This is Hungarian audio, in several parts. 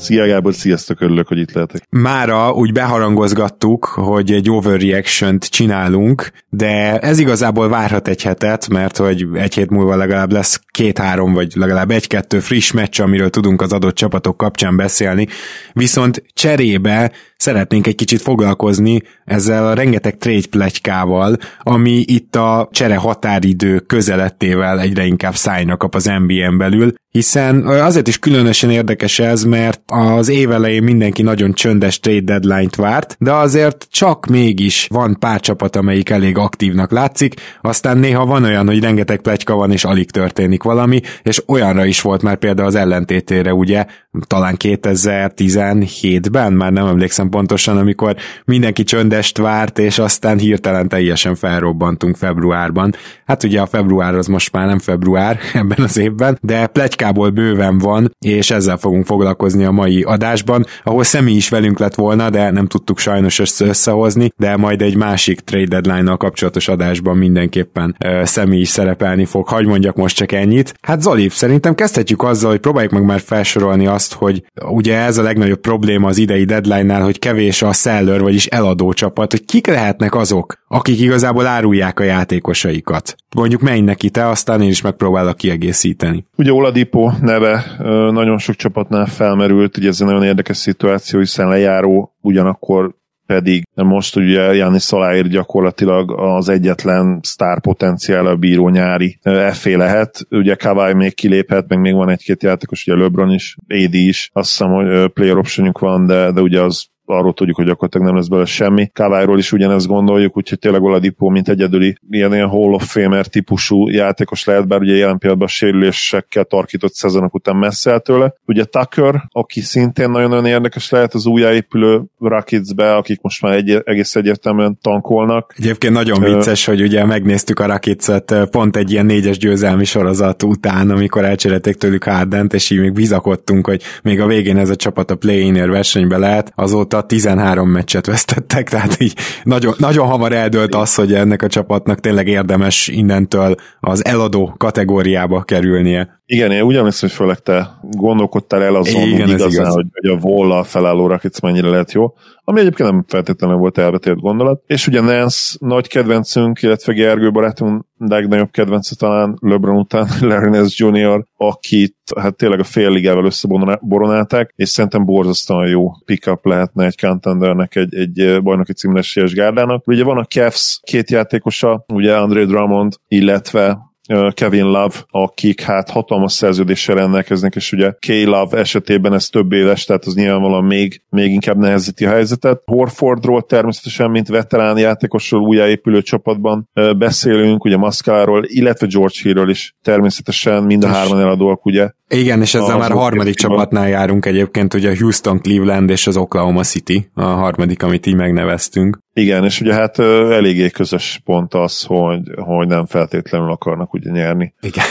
Szia Gábor, sziasztok, örülök, hogy itt lehetek. Mára úgy beharangozgattuk, hogy egy overreaction-t csinálunk, de ez igazából várhat egy hetet, mert hogy egy hét múlva legalább lesz két-három, vagy legalább egy-kettő friss meccs, amiről tudunk az adott csapatok kapcsán beszélni. Viszont cserébe szeretnénk egy kicsit foglalkozni ezzel a rengeteg trade ami itt a csere határidő közelettével egyre inkább szájnak kap az NBA-n belül, hiszen azért is különösen érdekes ez, mert az év elején mindenki nagyon csöndes trade deadline-t várt, de azért csak mégis van pár csapat, amelyik elég aktívnak látszik, aztán néha van olyan, hogy rengeteg plegyka van, és alig történik valami, és olyanra is volt már például az ellentétére, ugye, talán 2017-ben, már nem emlékszem pontosan, amikor mindenki csöndest várt, és aztán hirtelen teljesen felrobbantunk februárban. Hát ugye a február az most már nem február ebben az évben, de plegykából bőven van, és ezzel fogunk foglalkozni a mai adásban, ahol személy is velünk lett volna, de nem tudtuk sajnos összehozni, de majd egy másik trade deadline-nal kapcsolatos adásban mindenképpen ö, is szerepelni fog. Hagy mondjak most csak ennyit. Hát Zoli, szerintem kezdhetjük azzal, hogy próbáljuk meg már felsorolni azt, hogy ugye ez a legnagyobb probléma az idei deadline-nál, hogy kevés a seller, vagyis eladó csapat, hogy kik lehetnek azok, akik igazából árulják a játékosaikat. Mondjuk menj neki te, aztán én is megpróbálok kiegészíteni. Ugye Oladipo neve nagyon sok csapatnál felmerült, ugye ez egy nagyon érdekes szituáció, hiszen lejáró ugyanakkor pedig most ugye János Szaláért gyakorlatilag az egyetlen sztár potenciál a bíró nyári effé lehet. Ugye Kawai még kiléphet, meg még van egy-két játékos, ugye LeBron is, AD is, azt hiszem, hogy player optionjuk van, de, de ugye az arról tudjuk, hogy gyakorlatilag nem lesz belőle semmi. Kávályról is ugyanezt gondoljuk, úgyhogy tényleg Oladipo, mint egyedüli ilyen, ilyen Hall of Famer típusú játékos lehet, bár ugye jelen pillanatban a sérülésekkel tarkított szezonok után messze tőle. Ugye Tucker, aki szintén nagyon-nagyon érdekes lehet az újjáépülő Rakidsbe, akik most már egy, egész egyértelműen tankolnak. Egyébként nagyon vicces, hogy ugye megnéztük a Rakicet pont egy ilyen négyes győzelmi sorozat után, amikor elcserélték tőlük Hardent, és így még bizakodtunk, hogy még a végén ez a csapat a play versenybe lehet. Azóta 13 meccset vesztettek, tehát így nagyon, nagyon hamar eldőlt az, hogy ennek a csapatnak tényleg érdemes innentől az eladó kategóriába kerülnie. Igen, én ugyanis, hogy főleg te gondolkodtál el azon Igen, igazán, igaz. hogy, hogy a Volla felálló Rakic mennyire lehet jó, ami egyébként nem feltétlenül volt elvetett gondolat. És ugye Nance nagy kedvencünk, illetve Gergő barátunk legnagyobb kedvence talán LeBron után, Larry Nance Jr., akit hát tényleg a fél ligával összeboronálták, és szerintem borzasztóan jó pick-up lehetne egy contendernek, egy, egy bajnoki címlesélyes gárdának. Ugye van a Cavs két játékosa, ugye André Drummond, illetve Kevin Love, akik hát hatalmas szerződéssel rendelkeznek, és ugye K. Love esetében ez több éves, tehát az nyilvánvalóan még, még inkább nehezíti a helyzetet. Horfordról természetesen, mint veterán játékosról újjáépülő csapatban beszélünk, ugye Maszkáról, illetve George Hillről is természetesen mind a hárman eladóak, ugye. Igen, és ezzel már a harmadik csapatnál járunk egyébként, ugye a Houston, Cleveland és az Oklahoma City, a harmadik, amit így megneveztünk. Igen, és ugye hát eléggé közös pont az, hogy, hogy nem feltétlenül akarnak ugye nyerni. Igen.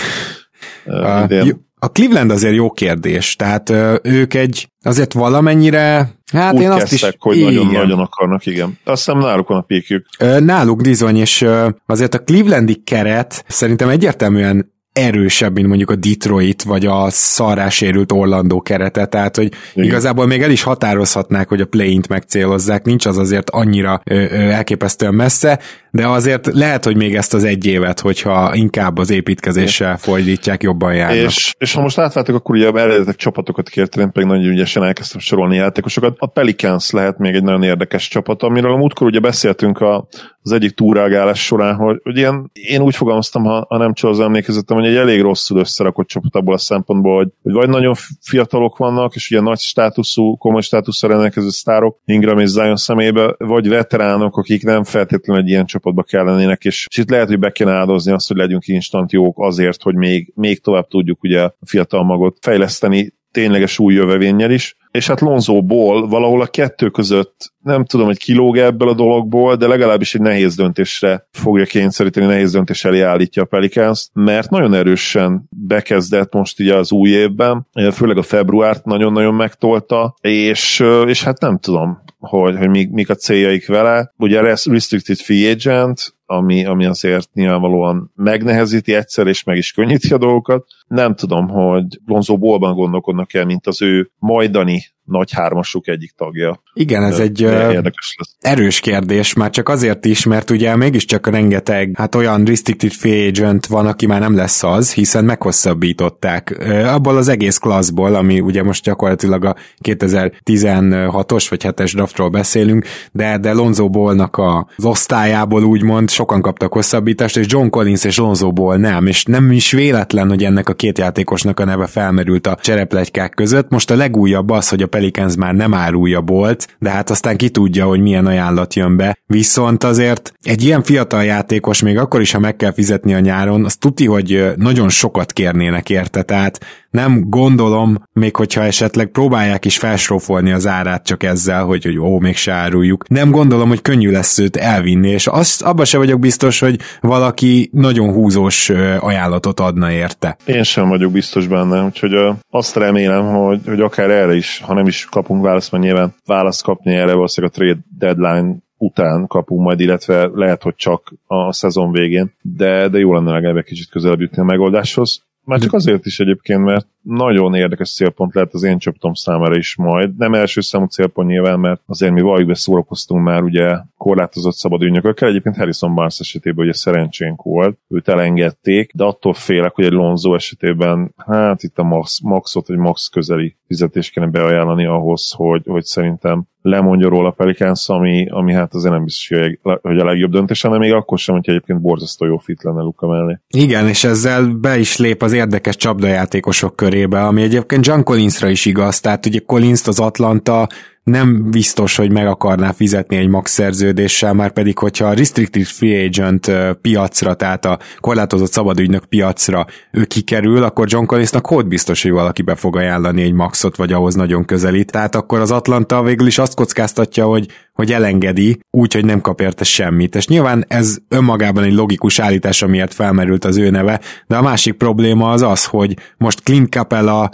Uh, a Cleveland azért jó kérdés, tehát ők egy azért valamennyire Hát Úgy én azt kezdtek, is... hogy nagyon-nagyon akarnak, igen. Azt hiszem náluk van a pékjük. Náluk bizony, és azért a Clevelandi keret szerintem egyértelműen erősebb, mint mondjuk a Detroit, vagy a szarrásérült Orlandó kerete, tehát hogy Igen. igazából még el is határozhatnák, hogy a play-int megcélozzák, nincs az azért annyira ö, ö, elképesztően messze, de azért lehet, hogy még ezt az egy évet, hogyha inkább az építkezéssel fordítják, jobban járnak. És, és ha most átváltok, akkor ugye eredetek csapatokat kértem, pedig nagyon ügyesen elkezdtem sorolni játékosokat. A Pelicans lehet még egy nagyon érdekes csapat, amiről a múltkor ugye beszéltünk a, az egyik túrágálás során, hogy, hogy ilyen, én úgy fogalmaztam, ha, ha nem csak az emlékezetem, hogy egy elég rosszul összerakott csapat abból a szempontból, hogy, hogy vagy nagyon fiatalok vannak, és ugye nagy státuszú, komoly státuszra rendelkező sztárok Ingram és Zion szemébe, vagy veteránok, akik nem feltétlenül egy ilyen csapatba kell lennének, és, és itt lehet, hogy be kéne áldozni azt, hogy legyünk instant jók azért, hogy még, még tovább tudjuk ugye a fiatal magot fejleszteni tényleges új jövevénnyel is, és hát Lonzóból valahol a kettő között nem tudom, hogy kilóg ebből a dologból, de legalábbis egy nehéz döntésre fogja kényszeríteni, nehéz döntés elé állítja a Pelicans, mert nagyon erősen bekezdett most ugye az új évben, főleg a februárt nagyon-nagyon megtolta, és, és hát nem tudom, hogy, hogy mik, mik a céljaik vele. Ugye restricted free agent, ami, ami azért nyilvánvalóan megnehezíti egyszer, és meg is könnyíti a dolgokat. Nem tudom, hogy Lonzo Ballban gondolkodnak el, mint az ő majdani nagy hármasuk egyik tagja. Igen, ez egy érdekes lesz. erős kérdés, már csak azért is, mert ugye mégiscsak rengeteg, hát olyan restricted free agent van, aki már nem lesz az, hiszen meghosszabbították. Abból az egész klasszból, ami ugye most gyakorlatilag a 2016-os vagy 7-es draftról beszélünk, de, de Lonzo Ballnak az osztályából úgymond sokan kaptak hosszabbítást, és John Collins és Lonzo Ball nem, és nem is véletlen, hogy ennek a két játékosnak a neve felmerült a csereplegykák között. Most a legújabb az, hogy a Pelicans már nem árulja bolt, de hát aztán ki tudja, hogy milyen ajánlat jön be. Viszont azért egy ilyen fiatal játékos még akkor is, ha meg kell fizetni a nyáron, az tuti, hogy nagyon sokat kérnének érte, tehát nem gondolom, még hogyha esetleg próbálják is felsrófolni az árát csak ezzel, hogy, hogy ó, még se áruljuk. Nem gondolom, hogy könnyű lesz őt elvinni, és az, abban se vagyok biztos, hogy valaki nagyon húzós ajánlatot adna érte. Én sem vagyok biztos benne, úgyhogy azt remélem, hogy, hogy akár erre is, ha nem is kapunk választ, mert nyilván választ kapni erre valószínűleg a trade deadline után kapunk majd, illetve lehet, hogy csak a szezon végén, de, de jó lenne legalább egy kicsit közelebb jutni a megoldáshoz. Már csak azért is egyébként, mert nagyon érdekes célpont lehet az én csapatom számára is majd. Nem első számú célpont nyilván, mert azért mi be szórakoztunk már ugye korlátozott szabad ügynökökkel. Egyébként Harrison Barnes esetében ugye szerencsénk volt, őt elengedték, de attól félek, hogy egy Lonzo esetében hát itt a max, maxot, vagy max közeli fizetést kéne beajánlani ahhoz, hogy, hogy szerintem lemondja róla Pelicans, ami, ami hát azért nem biztos, hogy a legjobb döntés, hanem még akkor sem, hogy egyébként borzasztó jó fit lenne Luka mellé. Igen, és ezzel be is lép az érdekes csapdajátékosok körébe, ami egyébként John Collinsra is igaz, tehát ugye Collins az Atlanta nem biztos, hogy meg akarná fizetni egy max szerződéssel, már pedig, hogyha a restricted free agent piacra, tehát a korlátozott szabadügynök piacra ő kikerül, akkor John Collinsnak hogy biztos, hogy valaki be fog ajánlani egy maxot, vagy ahhoz nagyon közelít. Tehát akkor az Atlanta végül is azt kockáztatja, hogy hogy elengedi, úgy, hogy nem kap érte semmit. És nyilván ez önmagában egy logikus állítás, amiért felmerült az ő neve, de a másik probléma az az, hogy most Clint Capella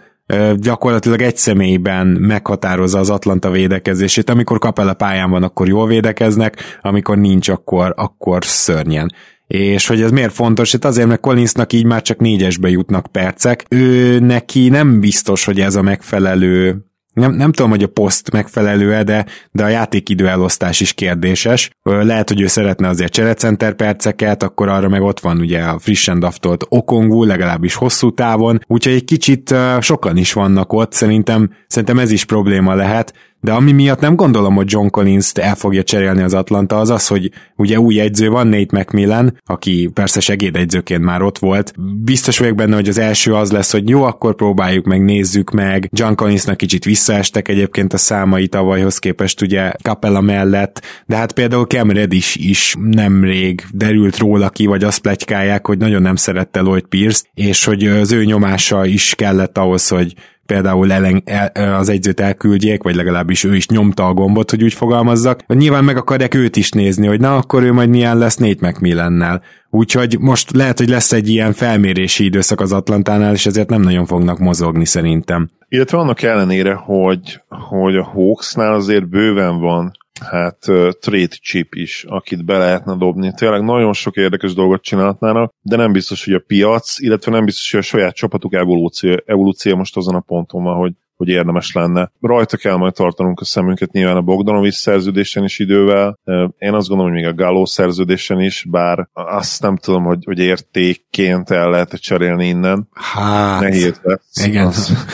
gyakorlatilag egy személyben meghatározza az Atlanta védekezését. Amikor Capella pályán van, akkor jól védekeznek, amikor nincs, akkor, akkor szörnyen. És hogy ez miért fontos? Hát azért, mert Collinsnak így már csak négyesbe jutnak percek. Ő neki nem biztos, hogy ez a megfelelő nem, nem tudom, hogy a poszt megfelelő-e, de, de a játékidő elosztás is kérdéses. Lehet, hogy ő szeretne azért cserecenter perceket, akkor arra meg ott van ugye a frissen daftolt Okongu, legalábbis hosszú távon, úgyhogy egy kicsit sokan is vannak ott, szerintem, szerintem ez is probléma lehet, de ami miatt nem gondolom, hogy John Collins-t el fogja cserélni az Atlanta, az az, hogy ugye új egyző van, Nate McMillan, aki persze segédegyzőként már ott volt. Biztos vagyok benne, hogy az első az lesz, hogy jó, akkor próbáljuk meg, nézzük meg. John Collinsnak kicsit visszaestek egyébként a számai tavalyhoz képest ugye Capella mellett, de hát például Cam Reddish is nemrég derült róla ki, vagy azt plegykálják, hogy nagyon nem szerette Lloyd Pierce, és hogy az ő nyomása is kellett ahhoz, hogy például ellen, el, az egyzőt elküldjék, vagy legalábbis ő is nyomta a gombot, hogy úgy fogalmazzak. Nyilván meg akarják őt is nézni, hogy na akkor ő majd milyen lesz Nate McMillannel. Úgyhogy most lehet, hogy lesz egy ilyen felmérési időszak az Atlantánál, és ezért nem nagyon fognak mozogni szerintem. Illetve annak ellenére, hogy, hogy a Hawksnál azért bőven van hát trade chip is, akit be lehetne dobni. Tényleg nagyon sok érdekes dolgot csinálhatnának, de nem biztos, hogy a piac, illetve nem biztos, hogy a saját csapatuk evolúció, evolúció most azon a ponton van, hogy hogy érdemes lenne. Rajta kell majd tartanunk a szemünket nyilván a Bogdanovics szerződésen is idővel. Én azt gondolom, hogy még a Galo szerződésen is, bár azt nem tudom, hogy, hogy értékként el lehet cserélni innen. Hát, Nehéz lesz. Igen. Az,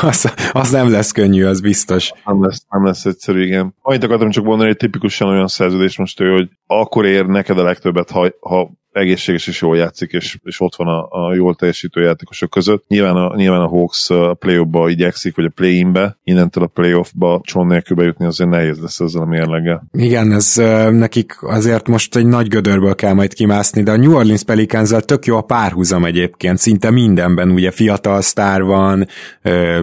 az, az, nem lesz könnyű, az biztos. Nem lesz, nem lesz egyszerű, igen. Annyit akartam csak mondani, hogy tipikusan olyan szerződés most ő, hogy akkor ér neked a legtöbbet, ha, ha egészséges és jól játszik, és, és ott van a, a jól teljesítő játékosok között. Nyilván a, nyilván a Hawks a play-offba igyekszik, vagy a play-inbe, innentől a play-offba cson nélkül bejutni azért nehéz lesz ezzel a mérleggel. Igen, ez nekik azért most egy nagy gödörből kell majd kimászni, de a New Orleans pelicans tök jó a párhuzam egyébként, szinte mindenben, ugye fiatal sztár van,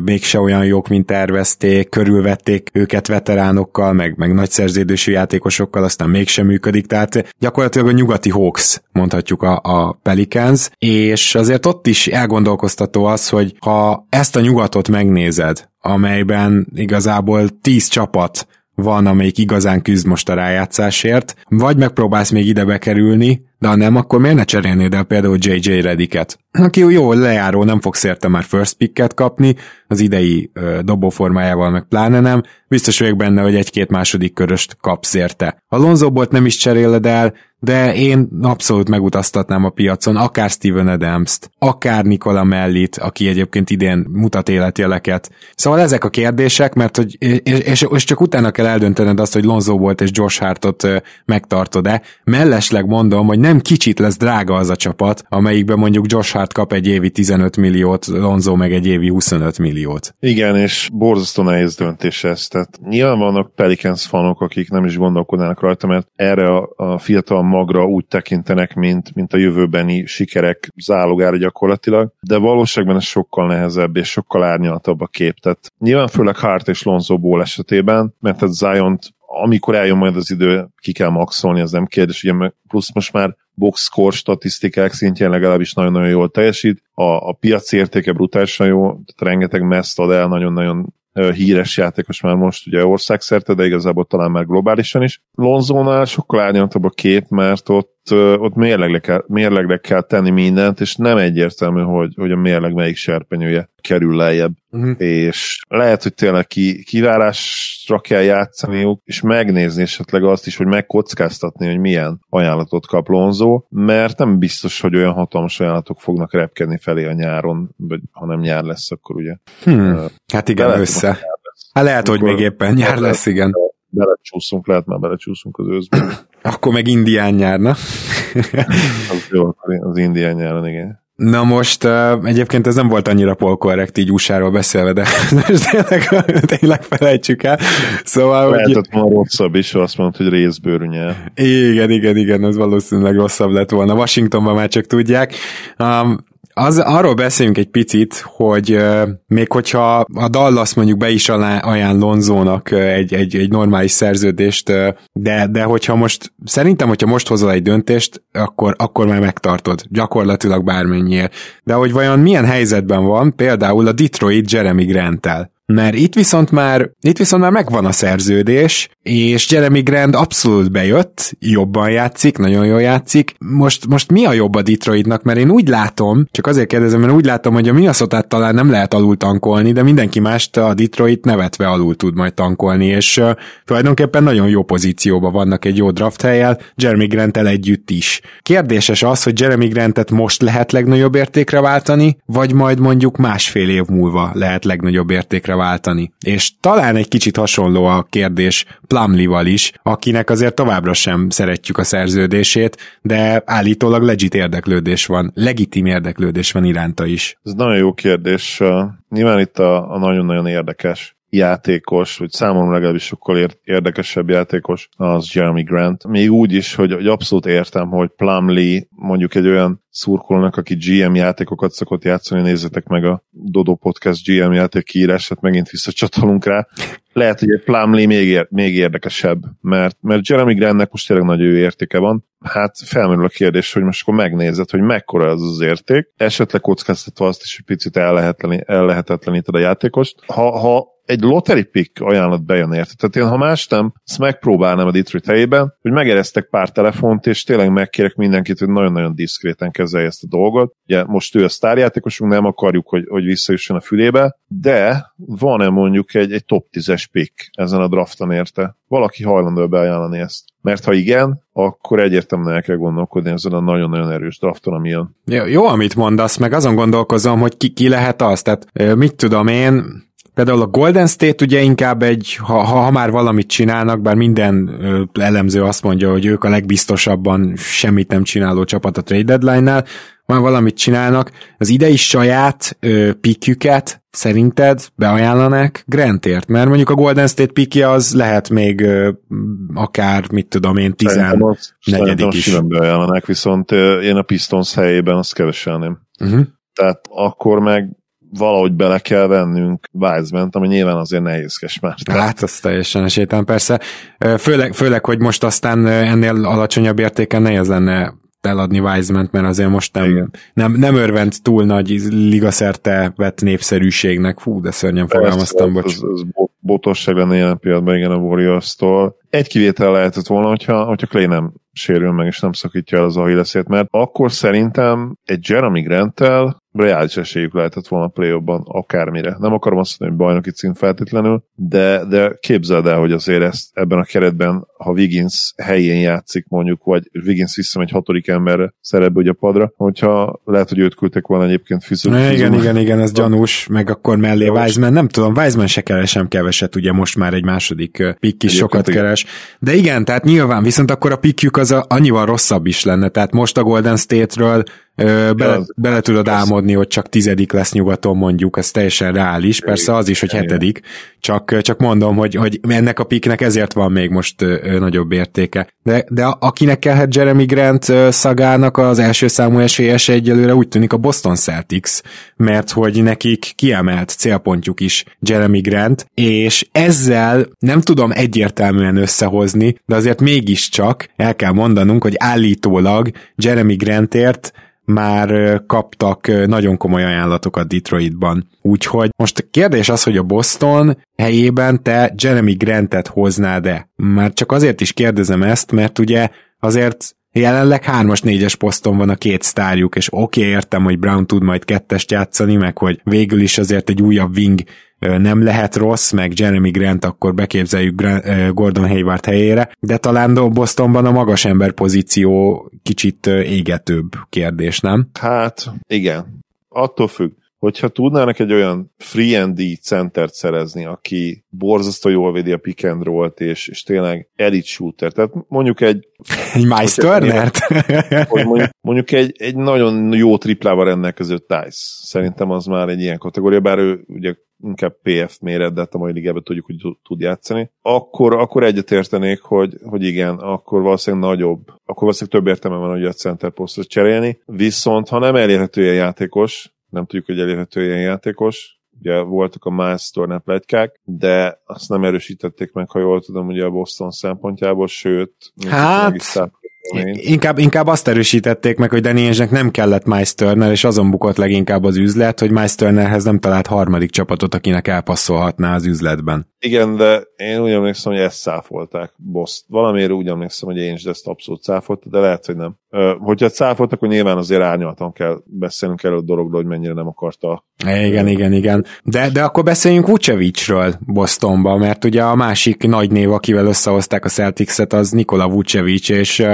mégse olyan jók, mint tervezték, körülvették őket veteránokkal, meg, meg nagy szerződésű játékosokkal, aztán mégsem működik, tehát gyakorlatilag a nyugati Hawks, mondhatjuk a, a Pelicans, és azért ott is elgondolkoztató az, hogy ha ezt a nyugatot megnézed, amelyben igazából tíz csapat van, amelyik igazán küzd most a rájátszásért, vagy megpróbálsz még ide bekerülni, de ha nem, akkor miért ne cserélnéd el például JJ Rediket? Aki jó lejáró, nem fogsz érte már first picket kapni, az idei ö, dobóformájával meg pláne nem, biztos vagyok benne, hogy egy-két második köröst kapsz érte. A Lonzo Bolt nem is cseréled el, de én abszolút megutaztatnám a piacon akár Steven Adams-t, akár Nikola Mellit, aki egyébként idén mutat életjeleket. Szóval ezek a kérdések, mert hogy, és, és csak utána kell eldöntened azt, hogy Lonzo volt és Josh Hartot megtartod-e. Mellesleg mondom, hogy nem kicsit lesz drága az a csapat, amelyikben mondjuk Josh Hart kap egy évi 15 milliót, Lonzo meg egy évi 25 milliót. Igen, és borzasztó nehéz döntés ez. Tehát nyilván vannak Pelicans fanok, akik nem is gondolkodnának rajta, mert erre a, a fiatal magra úgy tekintenek, mint, mint a jövőbeni sikerek zálogára gyakorlatilag, de valóságban ez sokkal nehezebb és sokkal árnyaltabb a kép. Tehát nyilván főleg Hart és Lonzo Ball esetében, mert a zion amikor eljön majd az idő, ki kell maxolni, az nem kérdés, ugye plusz most már box score statisztikák szintjén legalábbis nagyon-nagyon jól teljesít, a, a piac értéke brutálisan jó, tehát rengeteg meszt ad el, nagyon-nagyon híres játékos már most ugye országszerte, de igazából talán már globálisan is. Lonzónál sokkal árnyaltabb a kép, mert ott, ott mérlegre, kell, mérlegre kell tenni mindent, és nem egyértelmű, hogy, hogy a mérleg melyik serpenyője kerül lejjebb. Uh-huh. És lehet, hogy tényleg ki, kivárásra kell játszaniuk, és megnézni esetleg azt is, hogy megkockáztatni, hogy milyen ajánlatot kap Lonzo, mert nem biztos, hogy olyan hatalmas ajánlatok fognak repkedni felé a nyáron, vagy ha nem nyár lesz, akkor ugye. Hmm. Hát igen, össze. Hát lehet, hogy még éppen nyár lesz, igen. Belecsúszunk, lehet már belecsúszunk az őszbe. Akkor meg indián nyárna. az jó, az indián nyáron, igen. Na most uh, egyébként ez nem volt annyira polkorrekt így usa beszélve, de most tényleg, tényleg felejtsük el. Szóval, Lehetett hogy... rosszabb is, azt mondta, hogy részbőrű Igen, igen, igen, az valószínűleg rosszabb lett volna. Washingtonban már csak tudják. Um, az, arról beszéljünk egy picit, hogy uh, még hogyha a Dallas mondjuk be is ajánl Lonzónak egy, egy, egy normális szerződést, de, de hogyha most, szerintem, hogyha most hozol egy döntést, akkor, akkor már megtartod, gyakorlatilag bármennyiért. De hogy vajon milyen helyzetben van például a Detroit Jeremy Grant-tel? Mert itt viszont már, itt viszont már megvan a szerződés, és Jeremy Grant abszolút bejött, jobban játszik, nagyon jól játszik. Most, most mi a jobb a Detroitnak? Mert én úgy látom, csak azért kérdezem, mert úgy látom, hogy a minnesota talán nem lehet alul tankolni, de mindenki mást a Detroit nevetve alul tud majd tankolni, és uh, tulajdonképpen nagyon jó pozícióban vannak egy jó draft helyel, Jeremy grant együtt is. Kérdéses az, hogy Jeremy Grantet most lehet legnagyobb értékre váltani, vagy majd mondjuk másfél év múlva lehet legnagyobb értékre váltani. És talán egy kicsit hasonló a kérdés Plumlival is, akinek azért továbbra sem szeretjük a szerződését, de állítólag legit érdeklődés van, legitim érdeklődés van iránta is. Ez nagyon jó kérdés. Nyilván itt a, a nagyon-nagyon érdekes játékos, vagy számomra legalábbis sokkal érdekesebb játékos, az Jeremy Grant. Még úgy is, hogy, hogy abszolút értem, hogy Plumlee mondjuk egy olyan szurkolnak, aki GM játékokat szokott játszani, nézzetek meg a Dodo Podcast GM játék kiírását, megint visszacsatolunk rá. Lehet, hogy egy Plumlee még, ér, még érdekesebb, mert, mert Jeremy Grantnek most tényleg nagy ő értéke van. Hát felmerül a kérdés, hogy most akkor megnézed, hogy mekkora az az érték, esetleg kockáztatva azt is, hogy picit ellehetetleníted a játékost. Ha, ha egy lottery pick ajánlat bejön érte. Tehát én, ha más nem, ezt megpróbálnám a Detroit helyében, hogy megeresztek pár telefont, és tényleg megkérek mindenkit, hogy nagyon-nagyon diszkréten kezelje ezt a dolgot. Ugye most ő a sztárjátékosunk, nem akarjuk, hogy, hogy visszajusson a fülébe, de van-e mondjuk egy, egy top 10-es pick ezen a drafton érte? Valaki hajlandó beajánlani ezt? Mert ha igen, akkor egyértelműen el kell gondolkodni ezen a nagyon-nagyon erős drafton, ami jön. Jó, jó, amit mondasz, meg azon gondolkozom, hogy ki, ki lehet az. Tehát mit tudom én, például a Golden State ugye inkább egy, ha, ha már valamit csinálnak, bár minden elemző azt mondja, hogy ők a legbiztosabban semmit nem csináló csapat a trade deadline-nál, van valamit csinálnak, az idei saját ö, pikjüket szerinted beajánlanák Grantért? Mert mondjuk a Golden State pikje az lehet még ö, akár, mit tudom én, 14 is. Szerintem beajánlanák, viszont én a Pistons helyében azt keveselném. Uh-huh. Tehát akkor meg valahogy bele kell vennünk wiseman ami nyilván azért nehézkes már. Hát, az teljesen esélytelen persze. Főleg, főleg, hogy most aztán ennél alacsonyabb értéken nehéz lenne eladni Wiseman, mert azért most nem, nem, nem örvend túl nagy ligaszerte vett népszerűségnek. Fú, de szörnyen fogalmaztam, bocs. Ez, ez botosság lenne jelen pillanatban, igen, a Warriors-tól. Egy kivétel lehetett volna, hogyha, hogyha Clay nem sérül meg, és nem szakítja el az Achillesét, mert akkor szerintem egy Jeremy Grant-tel reális esélyük lehetett volna a play akármire. Nem akarom azt mondani, hogy bajnoki cím feltétlenül, de, de képzeld el, hogy azért ezt ebben a keretben, ha Wiggins helyén játszik mondjuk, vagy Wiggins visszamegy hatodik ember szerepbe ugye a padra, hogyha lehet, hogy őt küldtek volna egyébként fizikai. Igen, igen, igen, ez gyanús, meg akkor mellé Wiseman, nem tudom, Wiseman se keres sem keveset, ugye most már egy második pick is sokat igen. keres, de igen, tehát nyilván, viszont akkor a pickjük az a, annyival rosszabb is lenne, tehát most a Golden State-ről bele, bele tudod álmodni, hogy csak tizedik lesz nyugaton mondjuk, ez teljesen reális, persze az is, hogy hetedik, csak, csak mondom, hogy, hogy ennek a piknek ezért van még most ö, nagyobb értéke. De, de akinek kellhet Jeremy Grant ö, szagának az első számú esélyes egyelőre úgy tűnik a Boston Celtics, mert hogy nekik kiemelt célpontjuk is Jeremy Grant, és ezzel nem tudom egyértelműen összehozni, de azért mégiscsak el kell mondanunk, hogy állítólag Jeremy Grantért már kaptak nagyon komoly ajánlatokat Detroitban. Úgyhogy most a kérdés az, hogy a Boston helyében te Jeremy Grantet hoznád-e? Már csak azért is kérdezem ezt, mert ugye azért Jelenleg hármas, négyes poszton van a két sztárjuk, és oké, okay, értem, hogy Brown tud majd kettest játszani, meg hogy végül is azért egy újabb wing nem lehet rossz, meg Jeremy Grant akkor beképzeljük Gordon Hayward helyére, de talán Bostonban a magas ember pozíció kicsit égetőbb kérdés, nem? Hát, igen. Attól függ hogyha tudnának egy olyan free and D centert szerezni, aki borzasztó jól védi a pick and roll-t, és, és tényleg elite shooter, tehát mondjuk egy... Egy Miles Turnert? Mondjuk, mondjuk egy, egy nagyon jó triplával rendelkező Tice. Szerintem az már egy ilyen kategória, bár ő ugye inkább PF méret, de hát a mai ligában tudjuk, hogy tud játszani, akkor, akkor egyetértenék, hogy, hogy igen, akkor valószínűleg nagyobb, akkor valószínűleg több értelme van, hogy a center posztot cserélni, viszont ha nem elérhető ilyen játékos, nem tudjuk, hogy elérhető ilyen játékos, ugye voltak a Turner plegykák, de azt nem erősítették meg, ha jól tudom, ugye a Boston szempontjából, sőt, hát, Inkább, inkább azt erősítették meg, hogy Danny Ainge-nek nem kellett Miles Turner, és azon bukott leginkább az üzlet, hogy Miles Turnerhez nem talált harmadik csapatot, akinek elpasszolhatná az üzletben. Igen, de én úgy emlékszem, hogy ezt száfolták Boszt. Valamiért úgy emlékszem, hogy Ainge ezt abszolút száfolta, de lehet, hogy nem. Hogyha száfoltak, akkor nyilván azért árnyaltan kell beszélnünk erről a dologról, hogy mennyire nem akarta. Igen, igen, igen. De, de akkor beszéljünk Vucevicről Bostonba, mert ugye a másik nagy név, akivel összehozták a Celtics-et, az Nikola Vucevic, és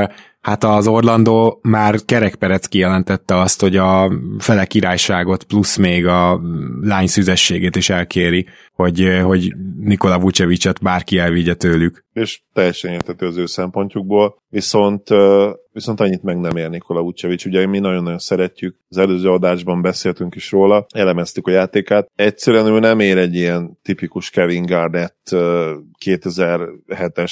Hát az Orlando már kerekperec kijelentette azt, hogy a fele királyságot plusz még a lány szüzességét is elkéri, hogy, hogy Nikola Vucevicet bárki elvigye tőlük. És teljesen értető az ő szempontjukból, viszont, viszont annyit meg nem ér Nikola Vucevic. Ugye mi nagyon-nagyon szeretjük, az előző adásban beszéltünk is róla, elemeztük a játékát. Egyszerűen ő nem ér egy ilyen tipikus Kevin Garnett 2007-es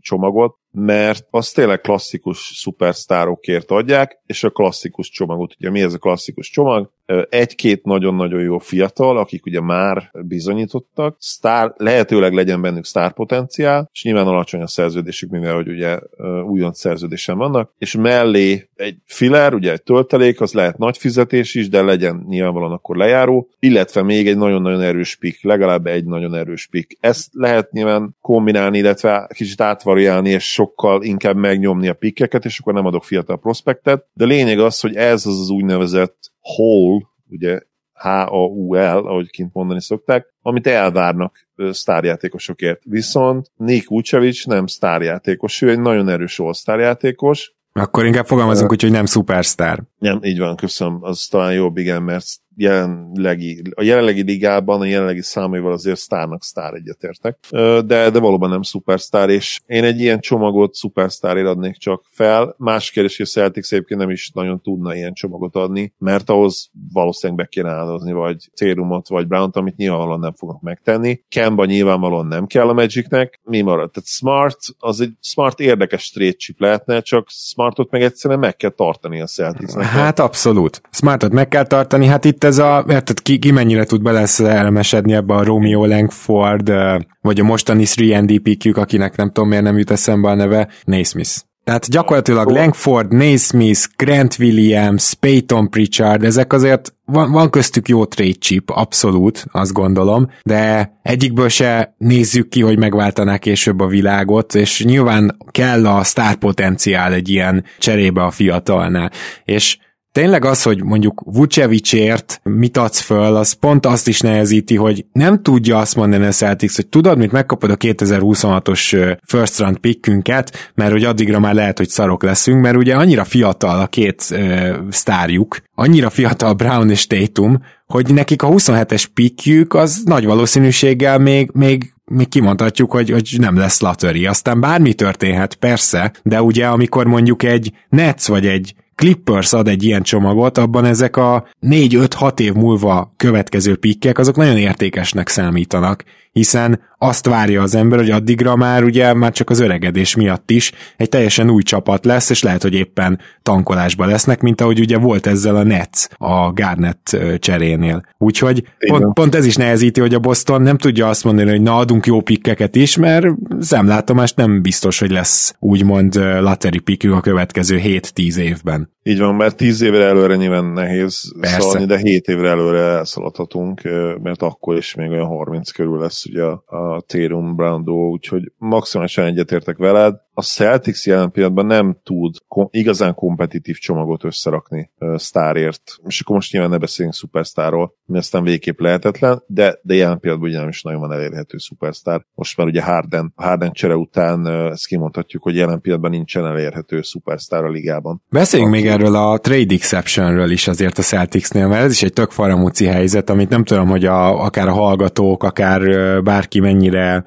csomagot, mert az tényleg klasszikus szupersztárokért adják, és a klasszikus csomagot, ugye mi ez a klasszikus csomag? Egy-két nagyon-nagyon jó fiatal, akik ugye már bizonyítottak, sztár, lehetőleg legyen bennük sztárpotenciál, és nyilván alacsony a szerződésük, mivel hogy ugye újonc szerződésen vannak, és mellé egy filler, ugye egy töltelék, az lehet nagy fizetés is, de legyen nyilvánvalóan akkor lejáró, illetve még egy nagyon-nagyon erős pik, legalább egy nagyon erős pik. Ezt lehet nyilván kombinálni, illetve kicsit átvariálni, és sokkal inkább megnyomni a pikkeket, és akkor nem adok fiatal prospektet, de lényeg az, hogy ez az az úgynevezett hole, ugye H-A-U-L, ahogy kint mondani szokták, amit elvárnak sztárjátékosokért. Viszont Nick Vucevic nem sztárjátékos, ő egy nagyon erős all-sztárjátékos, akkor inkább fogalmazunk úgy, hogy nem szupersztár. Nem, így van, köszönöm. Az talán jobb, igen, mert jelenlegi, a jelenlegi ligában, a jelenlegi számaival azért sztárnak sztár egyetértek. De, de valóban nem szupersztár, és én egy ilyen csomagot szupersztárért adnék csak fel. Más kérdés, hogy a Celtics egyébként nem is nagyon tudna ilyen csomagot adni, mert ahhoz valószínűleg be kéne áldozni, vagy Térumot, vagy Brown-t, amit nyilvánvalóan nem fognak megtenni. Kemba nyilvánvalóan nem kell a Magicnek. Mi marad? Tehát Smart, az egy Smart érdekes trade chip lehetne, csak Smartot meg egyszerűen meg kell tartani a Celticsnek. Hát abszolút. Smartot meg kell tartani, hát itt ez a, érted, ki, ki mennyire tud beleszerelmesedni ebbe a Romeo Langford, vagy a mostani 3 ndp akinek nem tudom miért nem jut eszembe a neve, Naismith. Tehát gyakorlatilag Langford, Naismith, Grant Williams, Peyton Pritchard, ezek azért van, van köztük jó trade chip, abszolút, azt gondolom, de egyikből se nézzük ki, hogy megváltanák később a világot, és nyilván kell a sztárpotenciál egy ilyen cserébe a fiatalnál. És tényleg az, hogy mondjuk Vucevicért mit adsz föl, az pont azt is nehezíti, hogy nem tudja azt mondani a Celtics, hogy tudod, mit megkapod a 2026-os first round pickünket, mert hogy addigra már lehet, hogy szarok leszünk, mert ugye annyira fiatal a két uh, sztárjuk, annyira fiatal Brown és Tatum, hogy nekik a 27-es pickjük az nagy valószínűséggel még, még még kimondhatjuk, hogy, hogy nem lesz lottery. Aztán bármi történhet, persze, de ugye amikor mondjuk egy Nets vagy egy Clippers ad egy ilyen csomagot, abban ezek a 4-5-6 év múlva következő pikkek, azok nagyon értékesnek számítanak, hiszen azt várja az ember, hogy addigra már ugye már csak az öregedés miatt is egy teljesen új csapat lesz, és lehet, hogy éppen tankolásba lesznek, mint ahogy ugye volt ezzel a Nets a Garnett cserénél. Úgyhogy pont, pont, ez is nehezíti, hogy a Boston nem tudja azt mondani, hogy na adunk jó pikkeket is, mert szemlátomást nem biztos, hogy lesz úgymond lateri pikkük a következő 7-10 évben. Így van, mert 10 évre előre nyilván nehéz Persze. szaladni, de 7 évre előre elszaladhatunk, mert akkor is még olyan 30 körül lesz ugye a, a Térum Brando, úgyhogy maximálisan egyetértek veled a Celtics jelen pillanatban nem tud kom- igazán kompetitív csomagot összerakni uh, sztárért. És akkor most nyilván ne beszéljünk szupersztárról, mi aztán végképp lehetetlen, de, de jelen pillanatban ugye nem is nagyon van elérhető szupersztár. Most már ugye Harden, Harden csere után uh, ezt kimondhatjuk, hogy jelen pillanatban nincsen elérhető szupersztár a ligában. Beszéljünk még erről a trade exceptionről is azért a Celticsnél, mert ez is egy tök faramúci helyzet, amit nem tudom, hogy a, akár a hallgatók, akár bárki mennyire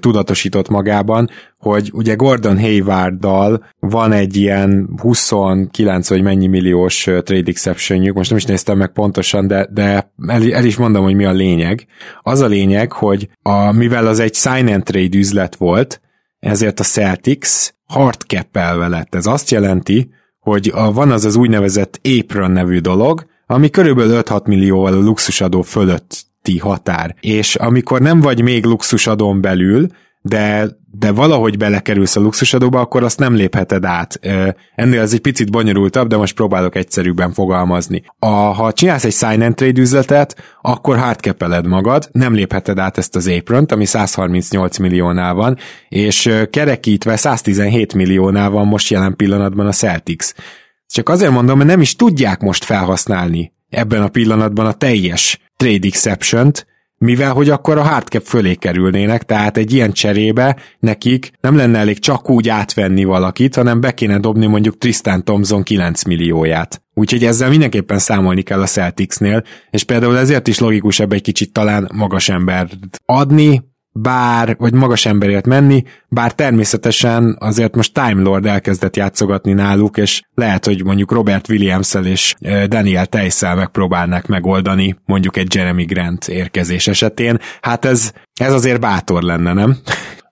tudatosított magában, hogy ugye Gordon Haywarddal van egy ilyen 29 vagy mennyi milliós trade exceptionjük, most nem is néztem meg pontosan, de, de el, el is mondom, hogy mi a lényeg. Az a lényeg, hogy a, mivel az egy sign and trade üzlet volt, ezért a Celtics hard cap lett. Ez azt jelenti, hogy a, van az az úgynevezett apron nevű dolog, ami körülbelül 5-6 millióval a luxusadó fölött feletti határ. És amikor nem vagy még luxusadón belül, de, de valahogy belekerülsz a luxusadóba, akkor azt nem lépheted át. Ennél ez egy picit bonyolultabb, de most próbálok egyszerűbben fogalmazni. A, ha csinálsz egy sign and trade üzletet, akkor hardcapeled magad, nem lépheted át ezt az apron ami 138 milliónál van, és kerekítve 117 milliónál van most jelen pillanatban a Celtics. Csak azért mondom, mert nem is tudják most felhasználni ebben a pillanatban a teljes trade exception-t, mivel hogy akkor a hardcap fölé kerülnének, tehát egy ilyen cserébe nekik nem lenne elég csak úgy átvenni valakit, hanem be kéne dobni mondjuk Tristan Thompson 9 millióját. Úgyhogy ezzel mindenképpen számolni kell a Celticsnél, és például ezért is logikusabb egy kicsit talán magas embert adni, bár, vagy magas emberért menni, bár természetesen azért most Time Lord elkezdett játszogatni náluk, és lehet, hogy mondjuk Robert williams és Daniel Tejszel megpróbálnák megoldani mondjuk egy Jeremy Grant érkezés esetén. Hát ez, ez azért bátor lenne, nem?